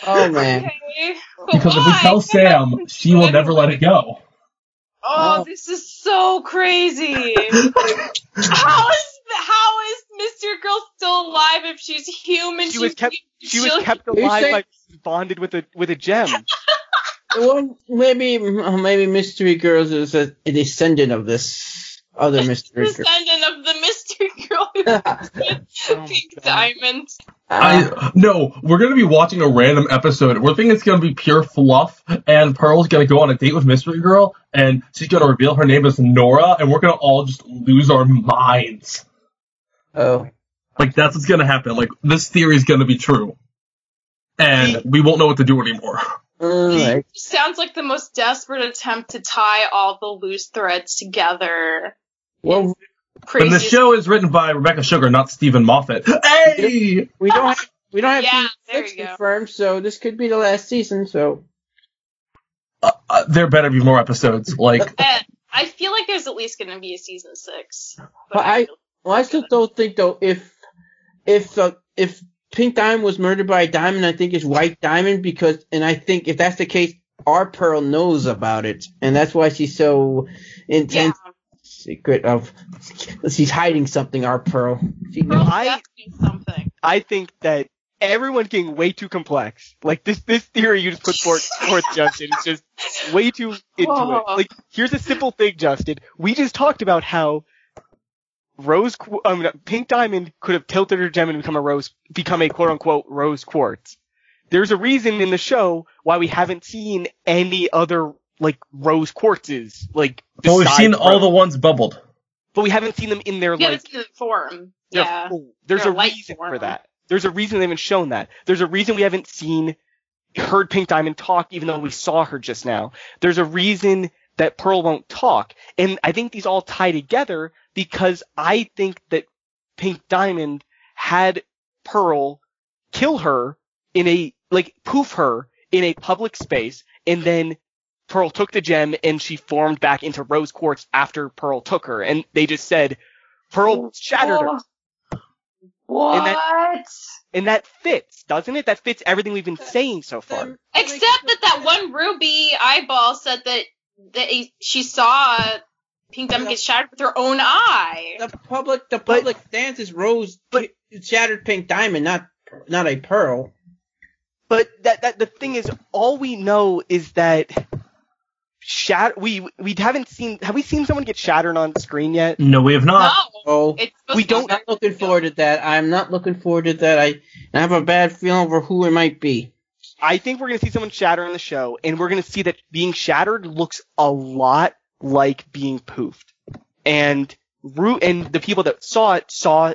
oh man. Okay. But Because if we tell Sam, she will never let it go. Oh, this is so crazy. how is how is Mr. Girl still alive if she's human? She was kept. She was she'll- kept You alive say- by bonded with a with a gem. Well, maybe maybe Mystery Girls is a, a descendant of this other Mystery Girl. descendant of the Mystery Girl with oh pink diamonds. I no, we're gonna be watching a random episode. We're thinking it's gonna be pure fluff, and Pearl's gonna go on a date with Mystery Girl, and she's gonna reveal her name is Nora, and we're gonna all just lose our minds. oh. Like that's what's gonna happen. Like this theory is gonna be true, and we won't know what to do anymore. Alright. Sounds like the most desperate attempt to tie all the loose threads together. Well, And the show is written by Rebecca Sugar, not Steven Moffat. Hey! we don't have we don't have Yeah, season there six you go. confirmed, so this could be the last season. So Uh, uh, there better be more episodes. Like Uh, I feel like there's at least going to be a season six. But I- well, I still don't think though if if uh, if Pink Diamond was murdered by a diamond, I think it's White Diamond because, and I think if that's the case, our Pearl knows about it, and that's why she's so yeah, intense secret of she's hiding something. Our Pearl. She Pearl knows. I- something. I think that everyone's getting way too complex. Like this this theory you just put forth, forth Justin, is just way too into Whoa. it. Like here's a simple thing, Justin. We just talked about how Rose, Qu- um, Pink Diamond could have tilted her gem and become a rose, become a quote unquote rose quartz. There's a reason in the show why we haven't seen any other like rose quartzes. Like well, we've besides seen all the ones bubbled. but we haven't seen them in their Yeah, like it's the form. their Yeah. full- There's Their a reason form. for that. There's a reason they haven't shown that. There's a reason we haven't seen heard Pink Diamond talk even though we saw her just now. There's a reason that Pearl won't talk. And I think these all tie together because I think that Pink Diamond had Pearl kill her in a like poof her in a public space and then Pearl took the gem and she formed back into rose quartz after Pearl took her and they just said Pearl shattered her. What? And And that fits, doesn't it? That fits everything we've been saying so far. Except that that one Ruby eyeball said that that he- she saw Pink Diamond get shattered with her own eye. The public, the public stance is Rose but- shattered Pink Diamond, not not a Pearl. But that, that the thing is, all we know is that shat we we haven't seen have we seen someone get shattered on screen yet? No, we have No, not. Oh, it's We don't- I'm not looking forward to that. I'm not looking forward to that. I, I have a bad feeling over who it might be. I think we're gonna see someone shatter in the show, and we're gonna see that being shattered looks a lot like being poofed. And Ru and the people that saw it saw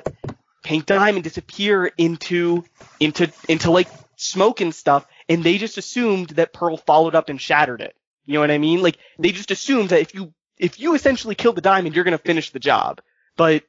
Pink Diamond disappear into into into like smoke and stuff, and they just assumed that Pearl followed up and shattered it. You know what I mean? Like they just assumed that if you if you essentially kill the diamond, you're gonna finish the job. But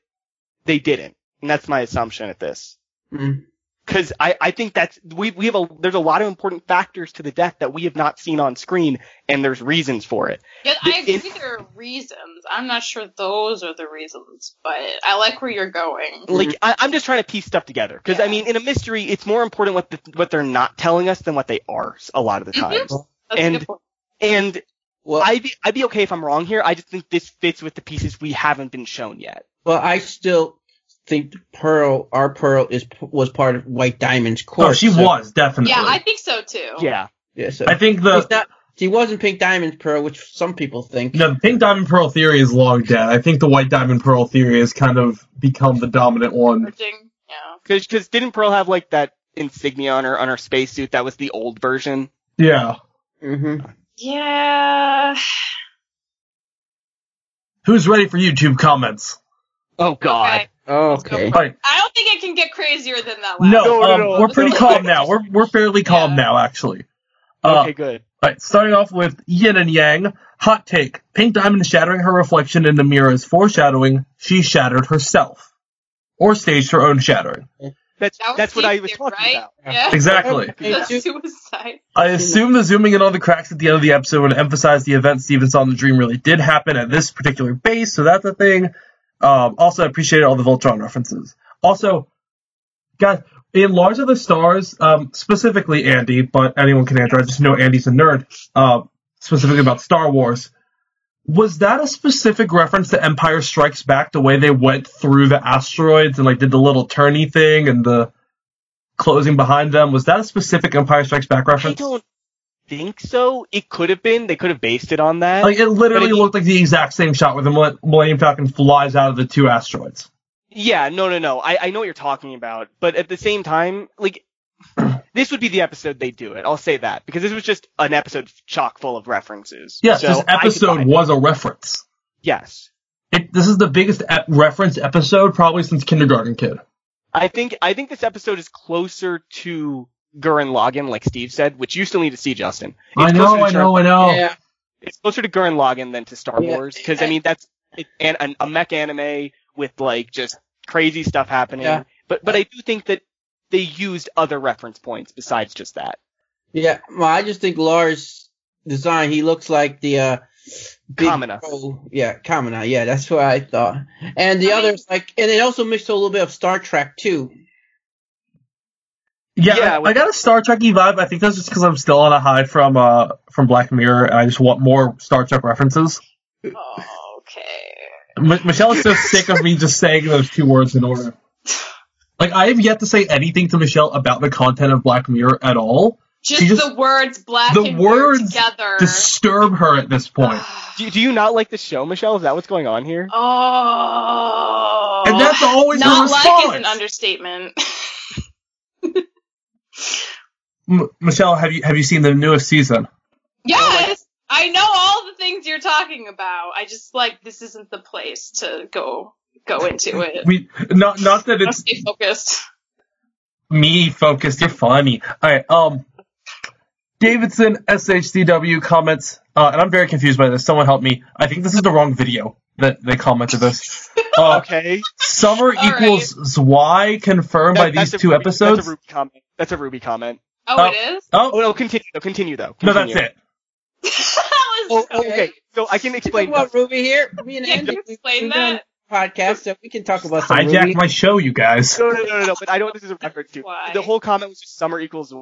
they didn't, and that's my assumption at this. Mm. Because I, I think that's we we have a there's a lot of important factors to the death that we have not seen on screen, and there's reasons for it. Yeah, I The- agree there are reasons. I'm not sure those are the reasons, but I like where you're going. Like I, I'm just trying to piece stuff together because I mean in a mystery it's more important what the, what they're not telling us than what they are a lot of the mm-hmm. times. That's And- a good point. And Well, I'd be I'd be okay if I'm wrong here. I just think this fits with the pieces we haven't been shown yet. well, I still think Pearl, our Pearl, is was part of White Diamond's course. Oh, she so- was definitely. Yeah, I think so too. Yeah. Yeah, so I think the not, she wasn't Pink Diamond's Pearl, which some people think. No the pink diamond pearl theory is long dead. I think the white diamond pearl theory has kind of become the dominant one. Merging, Yeah. Because because didn't Pearl have like that insignia on her on her spacesuit that was the old version? Yeah. Mm-hmm. Yeah. Who's ready for YouTube comments? Oh God. Okay. Okay. All right. I don't think it can get crazier than that. No, last No, no, um, no. we're pretty No. calm now. We're we're fairly calm Yeah. now, actually. Uh, Okay, good. All right, starting off with Yin and Yang. Hot take. Pink Diamond shattering her reflection in the mirror is foreshadowing she shattered herself. Or staged her own shattering. That's That that's what I was talking right? about. Yeah. Exactly. Suicide. I assume the zooming in on the cracks at the end of the episode would emphasize the event Steven saw in the dream really did happen at this particular base, so that's a thing. Um, also, I appreciated all the Voltron references. Also, guys, in Lars of the Stars, um, specifically Andy, but anyone can answer. I just know Andy's a nerd. Uh, specifically about Star Wars. Was that a specific reference to Empire Strikes Back? The way they went through the asteroids and like did the little turny thing and the closing behind them? Was that a specific Empire Strikes Back I reference? don't think so. It could have been. They could have based it on that. Like it literally it- looked like the exact same shot where the Mille- Millennium Falcon flies out of the two asteroids. Yeah, no, no, no. I, I know what you're talking about, but at the same time, like, this would be the episode they do it. I'll say that because this was just an episode chock full of references. Yes, So this I could buy episode it. was a reference. Yes, It, this is the biggest e- reference episode probably since Kindergarten Kid. I think I think this episode is closer to Gurren Lagann, like Steve said, which you still need to see, Justin. It's I know, closer to I know, I know. Yeah. It's closer to Gurren Lagann than to Star Yeah. Wars because I mean that's it, an, an, a mech anime with like just crazy stuff happening. Yeah. But but I do think that they used other reference points besides just that. Yeah. Well, I just think Lars' design, he looks like the, uh, big Kamina. bro- Yeah, Kamina. Yeah, that's what I thought. And the I mean- others, like, and it also mixed a little bit of Star Trek too. Yeah, Yeah, I, with- I got a Star Trek vibe. I think that's just because I'm still on a high from uh from Black Mirror, and I just want more Star Trek references. Oh, okay. M- Michelle is so sick of me just saying those two words in order. Like I have yet to say anything to Michelle about the content of Black Mirror at all. Just, just- the words black the and words weird together. Disturb her at this point. Do, do you not like the show, Michelle? Is that what's going on here? oh. And that's always Not like response. is an understatement. M- Michelle, have you have you seen the newest season? yes, I know all the things you're talking about. I just like this isn't the place to go go into it. We not not that it's stay focused. me focused. You're funny. All right. Um, Davidson SHCW comments, uh, and I'm very confused by this. Someone help me. I think this is the wrong video that they commented this. Uh, Okay. Summer right. equals Zwei confirmed by That- that's these two RWBY- episodes. That's a RWBY comment. That's a RWBY comment. Oh, Oh. it is. Oh oh no, continue. No, continue though. no, that's it. that Oh, was. oh, oh okay. So I can Talk explain. about RWBY here. Me and Can Andy, you explain we done that? podcast, so we can talk about some Hijack RWBY. my show, you guys. No, no, no, no, no. But I know what this is a reference to. Why? The whole comment was just summer equals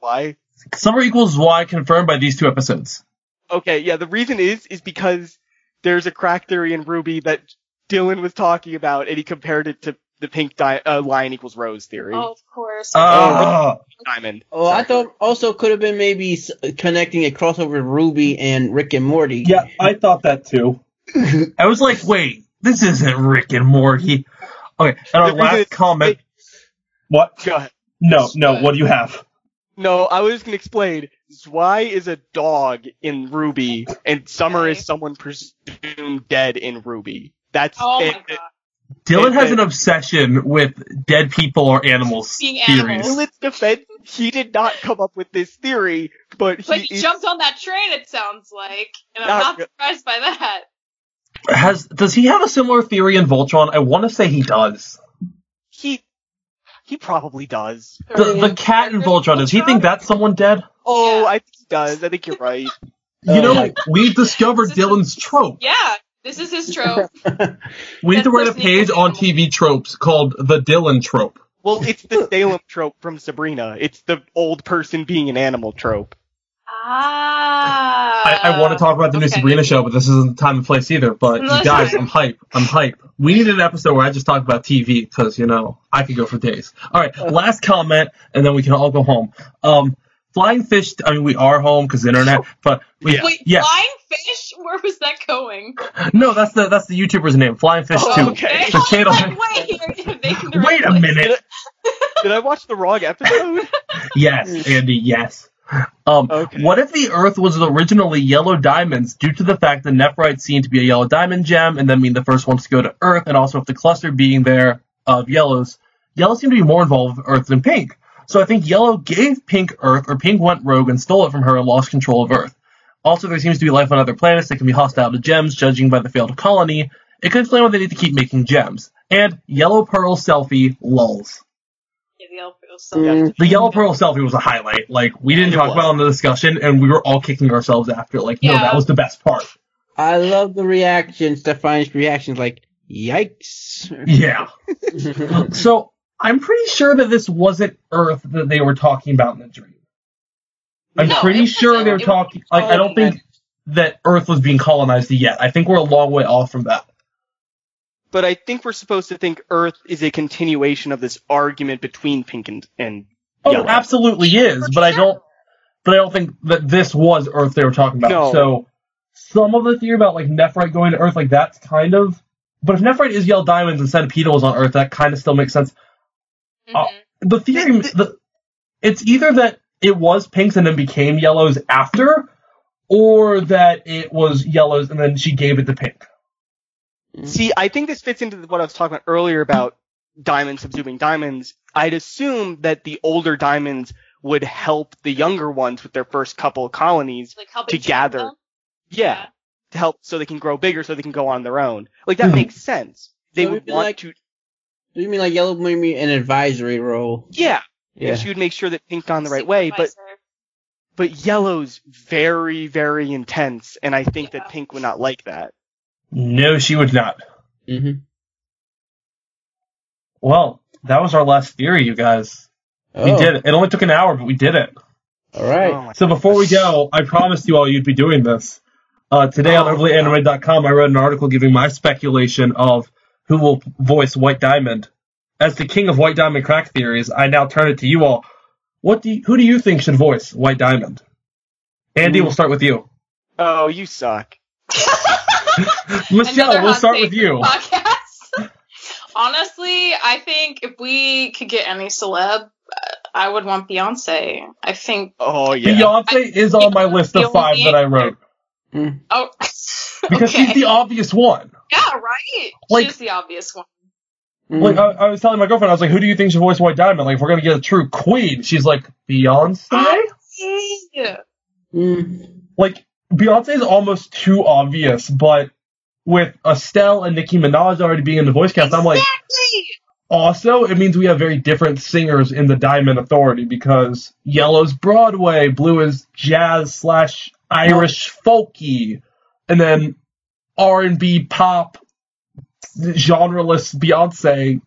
why. Summer equals Zwei confirmed by these two episodes. Okay, yeah. The reason is is because there's a crack theory in RWBY that Dylan was talking about, and he compared it to the pink di- uh, line equals rose theory. Oh, of course. Ah. Diamond. Oh, I thought also could have been maybe s- connecting a crossover with RWBY and Rick and Morty. yeah, I thought that too. I was like, wait, this isn't Rick and Morty. Okay, and our The reason last it's- comment. What? Go ahead. No, no. What do you have? No, I was gonna explain. Zwei is a dog in RWBY, and Summer Okay. is someone presumed dead in RWBY. That's oh it. my god. Dylan has an obsession with dead people or animals Being theories. animals. Dylan's defense, he did not come up with this theory, but he, But he is- jumped on that train, it sounds like. And I'm Not not re- surprised by that. Has does he have a similar theory in Voltron? I want to say he does. he he probably does. The, the cat in Voltron. Does he think that's someone dead? Oh, Yeah. I think he does. I think you're right. You know, uh, my- we've discovered Dylan's trope. Yeah, this is his trope. We need to write a page on. TV tropes called the Dylan trope. Well, it's the Salem trope from Sabrina. It's the old person being an animal trope. Ah. I, I want to talk about the new. Sabrina show, but this isn't the time and place either. But you guys, I'm hype. I'm hype. We need an episode where I just talk about TV because you know I could go for days. All right, last comment, and then we can all go home. Um, flying fish. I mean, we are home because internet, but we, Yeah. Wait, yeah. flying fish? Where was that going? No, that's the that's the YouTuber's name. Flying fish Oh, two. okay. The channel. Wait, wait, you're making the Wait right a place. minute. Did I watch the wrong episode? Yes, Andy. Yes. Um, Okay. What if the Earth was originally yellow diamonds due to the fact that Nephrite seemed to be a yellow diamond gem and then being the first ones to go to Earth, and also if the cluster being there of yellows, yellow seemed to be more involved with Earth than pink. So I think yellow gave pink Earth, or pink went rogue and stole it from her and lost control of Earth. Also, there seems to be life on other planets that can be hostile to gems, judging by the failed colony. It could explain why they need to keep making gems. And yellow pearl selfie lulls. Yeah, the elf was Mm, The yellow pearl selfie was a highlight. Like we didn't It talk was. about it in the discussion, and we were all kicking ourselves after. Like, no, that was the best part. I love the reactions, Stephanie's reactions, like, yikes. Yeah. so I'm pretty sure that this wasn't Earth that they were talking about in the dream. I'm No, pretty sure they were talking. Like, I don't think that Earth was being colonized yet. I think we're a long way off from that. but I think we're supposed to think Earth is a continuation of this argument between pink and, and Oh, yellow. absolutely is, but I don't. But I don't think that this was Earth they were talking about. No. So some of the theory about like Nephrite going to Earth, like that's kind of. But if Nephrite is yellow diamonds and Centipede was on Earth, that kind of still makes sense. Mhm. The theory, the, it's either that it was pinks and then became yellows after, or that it was yellows and then she gave it to pink. See, I think this fits into what I was talking about earlier about diamonds subsuming diamonds. I'd assume that the older diamonds would help the younger ones with their first couple of colonies. Like To gather. train them? Yeah. To help so they can grow bigger so they can go on their own. Like that Mhm. makes sense. They So would it'd be want like- to You mean like yellow maybe an advisory role? Yeah. Yeah. She would make sure that pink gone the right way, but but yellow's very, very intense, and I think Yeah. that pink would not like that. No, she would not. Mm-hmm. Well, that was our last theory, you guys. We Oh, did it. It only took an hour, but we did it. All right. Oh So before we go, I promised you all you'd be doing this. Uh, today on Oh, OverlyAnimated.com, I wrote an article giving my speculation of who will voice White Diamond. As the king of White Diamond crack theories, I now turn it to you all. What do you, who do you think should voice White Diamond? Andy, we'll start with you. Oh, you suck. Michelle, we'll start with you. Podcast. Honestly, I think if we could get any celeb, uh, I would want Beyonce. I think. Oh yeah. Beyonce is on my list of five that I wrote Mm. Oh, because okay. she's the obvious one. yeah, right. Like- She's the obvious one. Mm. Like I, I was telling my girlfriend, I was like, "Who do you think should voice White Diamond? Like, if we're gonna get a true queen, she's like Beyonce." Yeah. Mm. like Beyonce is almost too obvious, but with Estelle and Nicki Minaj already being in the voice cast, I'm like, also it means we have very different singers in the Diamond Authority because Yellow's Broadway, Blue is jazz slash Irish folky, and then R and B pop genreless Beyonce.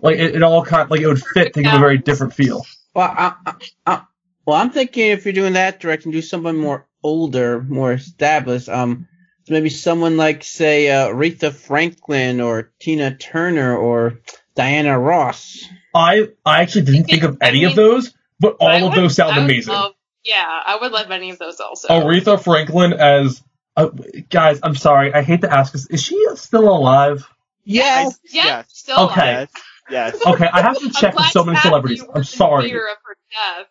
Like it, it all kind like it would fit to give a very different feel. Well, I, I, I, well, I'm thinking if you're doing that direction, do someone more older, more established. Um, so maybe someone like, say, uh, Aretha Franklin or Tina Turner or Diana Ross. I I actually didn't think of any of those, but But I all of would- those sound amazing. love- yeah, I would love any of those also. Aretha Franklin as uh, guys. I'm sorry, I hate to ask this. Is she still alive? Yes. yeah, Yes. still Okay. alive. Yes. Yes. Okay, I have to check with so many celebrities. I'm sorry. fear of her death.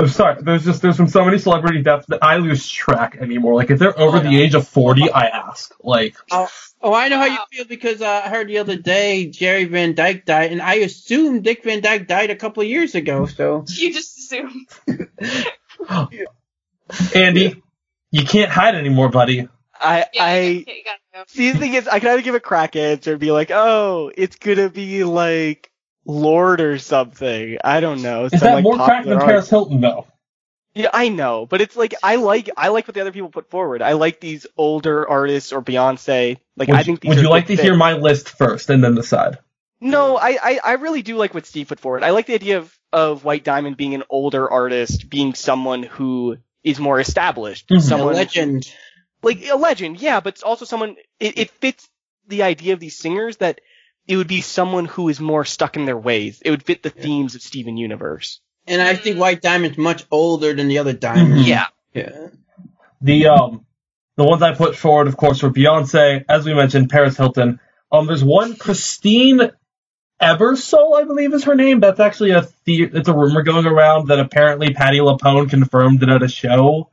I'm sorry. There's just there's been so many celebrity deaths that I lose track anymore. Like if they're over the age of 40, I ask. Like Oh, oh, I know how you feel because uh, I heard the other day Jerry Van Dyke died, and I assumed Dick Van Dyke died a couple of years ago. So You just assumed. Andy, you can't hide anymore, buddy. I I you gotta- you gotta go. see the thing is I can either give a crack answer and be like, oh, it's gonna be like Lorde or something. I don't know. Is some, that like, more crack than popular Paris. Hilton though? Yeah, I know, but it's like I like I like what the other people put forward. I like these older artists or Beyonce. Like Would, I think these would you like to good hear my list first and then decide? No, I, I I really do like what Steve put forward. I like the idea of of White Diamond being an older artist, being someone who is more established, Mhm. a someone legend. like a legend, yeah, but it's also someone. It, it fits the idea of these singers that it would be someone who is more stuck in their ways. It would fit the themes of Steven Universe. And I think White Diamond's much older than the other Diamonds. Mhm. Yeah, Yeah. The um the ones I put forward, of course, were Beyonce, as we mentioned, Paris Hilton. Um, there's one Christine Ebersole, I believe is her name. That's actually a the- it's a rumor going around that apparently Patti LuPone confirmed it at a show.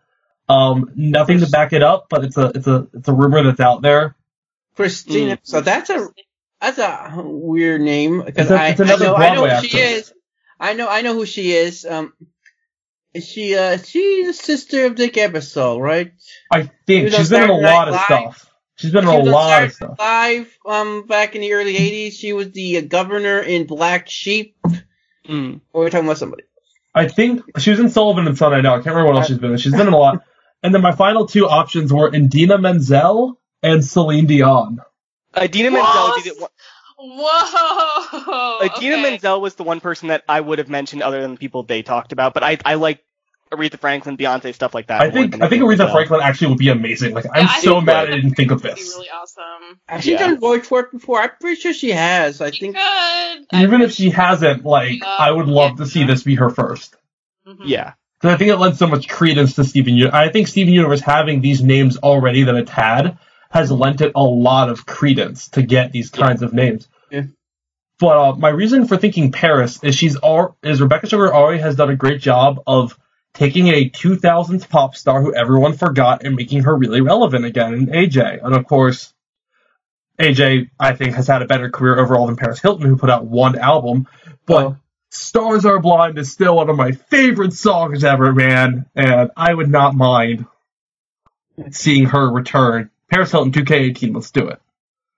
Um, nothing to back it up, but it's a it's a it's a rumor that's out there. Christina. So that's a that's a weird name because It's a- I, it's I another know I know Broadway who she actress. is. I know I know who she is. Um, is she uh she's the sister of Dick Ebersole, right? I think was on she's been in a Saturday Night lot of Live. stuff. She's been in She a lot of stuff. Live um back in the early '80s. She was the uh, governor in Black Sheep. Mm. Or we're talking about somebody. I think she was in Sullivan and Son. I know. I can't remember what else she's been in. She's been in a lot. And then my final two options were Idina Menzel and Celine Dion. Idina Menzel would be the one. Whoa. Idina okay. Menzel was the one person that I would have mentioned other than the people they talked about, but I I like Aretha Franklin, Beyonce, stuff like that. I think I think Aretha Menzel. Franklin actually would be amazing. Like I'm Yeah, so think mad I didn't think of would be this. really awesome. Has she Yeah. done voice work before? I'm pretty sure she has. I She think. could. Even if she hasn't, like Uh, I would love yeah. to see this be her first. Mhm. Yeah. Because I think it lends so much credence to Steven Universe. I think Steven Universe having these names already that it's had has lent it a lot of credence to get these kinds of names. Yeah. But uh, my reason for thinking Paris is she's all, is Rebecca Sugar already has done a great job of taking a 2000s pop star who everyone forgot and making her really relevant again in AJ. And of course, AJ I think has had a better career overall than Paris Hilton who put out one album. But Oh. Stars Are Blind is still one of my favorite songs ever, man, and I would not mind seeing her return. Paris Hilton 2K18, let's do it.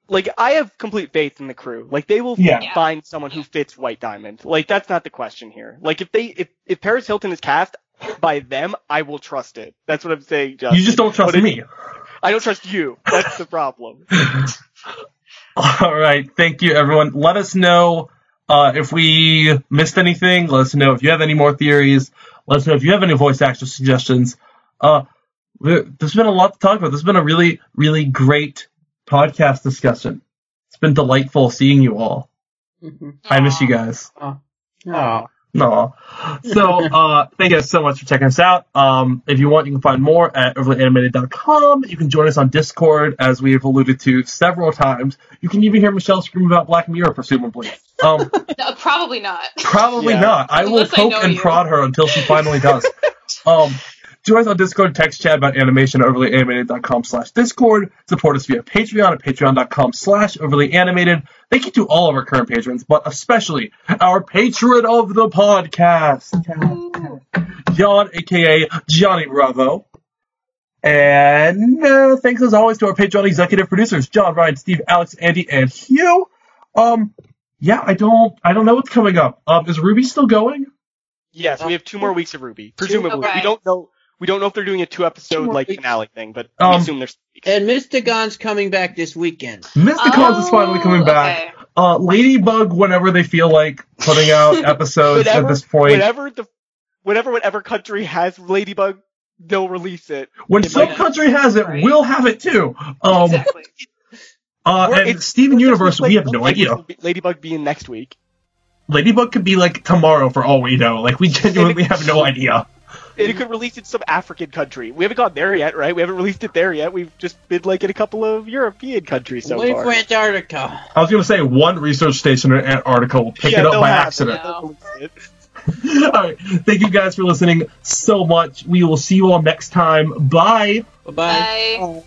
Like I have complete faith in the crew. Like they will Yeah. Yeah. find someone who fits White Diamond. Like that's not the question here. Like if they if if Paris Hilton is cast by them, I will trust it. That's what I'm saying, Justin. You just don't trust But it- me. I don't trust you. That's the problem. All right, thank you, everyone. Let us know uh, if we missed anything. Let us know if you have any more theories. Let us know if you have any voice actor suggestions. Uh, there- there's been a lot to talk about. This has been a really, really great podcast discussion. It's been delightful seeing you all. Mhm. I miss you Aw. guys. Oh. No. So, uh, thank you guys so much for checking us out. Um, if you want, you can find more at overlyanimated.com. You can join us on Discord, as we've alluded to several times. You can even hear Michelle scream about Black Mirror, presumably. Um, No, probably not. probably Yeah. not. I will Unless I poke know and you. prod her until she finally does. um, join us on Discord, text chat about animation at overlyanimated.com slash Discord. Support us via Patreon at patreon.com slash overlyanimated. Thank you to all of our current patrons, but especially our patron of the podcast, John, aka Johnny Bravo. And uh, thanks as always to our Patreon executive producers, John, Ryan, Steve, Alex, Andy, and Hugh. Um, yeah, I don't, I don't know what's coming up. Um, is RWBY still going? Yes, we have two more weeks of RWBY. Presumably, Okay. we don't know. We don't know if they're doing a two Two episode like weeks. finale thing, but Um, we assume there's. And Mr. Gon's coming back this weekend. Mr. Cons is finally coming Oh, back. okay. Uh, Ladybug, whenever they feel like putting out episodes at this point. whenever the, whenever whatever country has Ladybug, they'll release it. when it some might- country has it, Right. we'll have it too. Um, exactly. uh, Or and it's- Steven Universe, just we have no idea. Ladybug being next week. Ladybug could be like tomorrow for all we know. Like we genuinely have no idea. And it could release it in some African country. We haven't gone there yet, right? We haven't released it there yet. We've just been like in a couple of European countries so Wait far. for Antarctica. I was gonna say one research station in Antarctica will pick Yeah, it up by accident. They'll release it. all right. Thank you guys for listening so much. We will see you all next time. Bye. Bye-bye. Bye.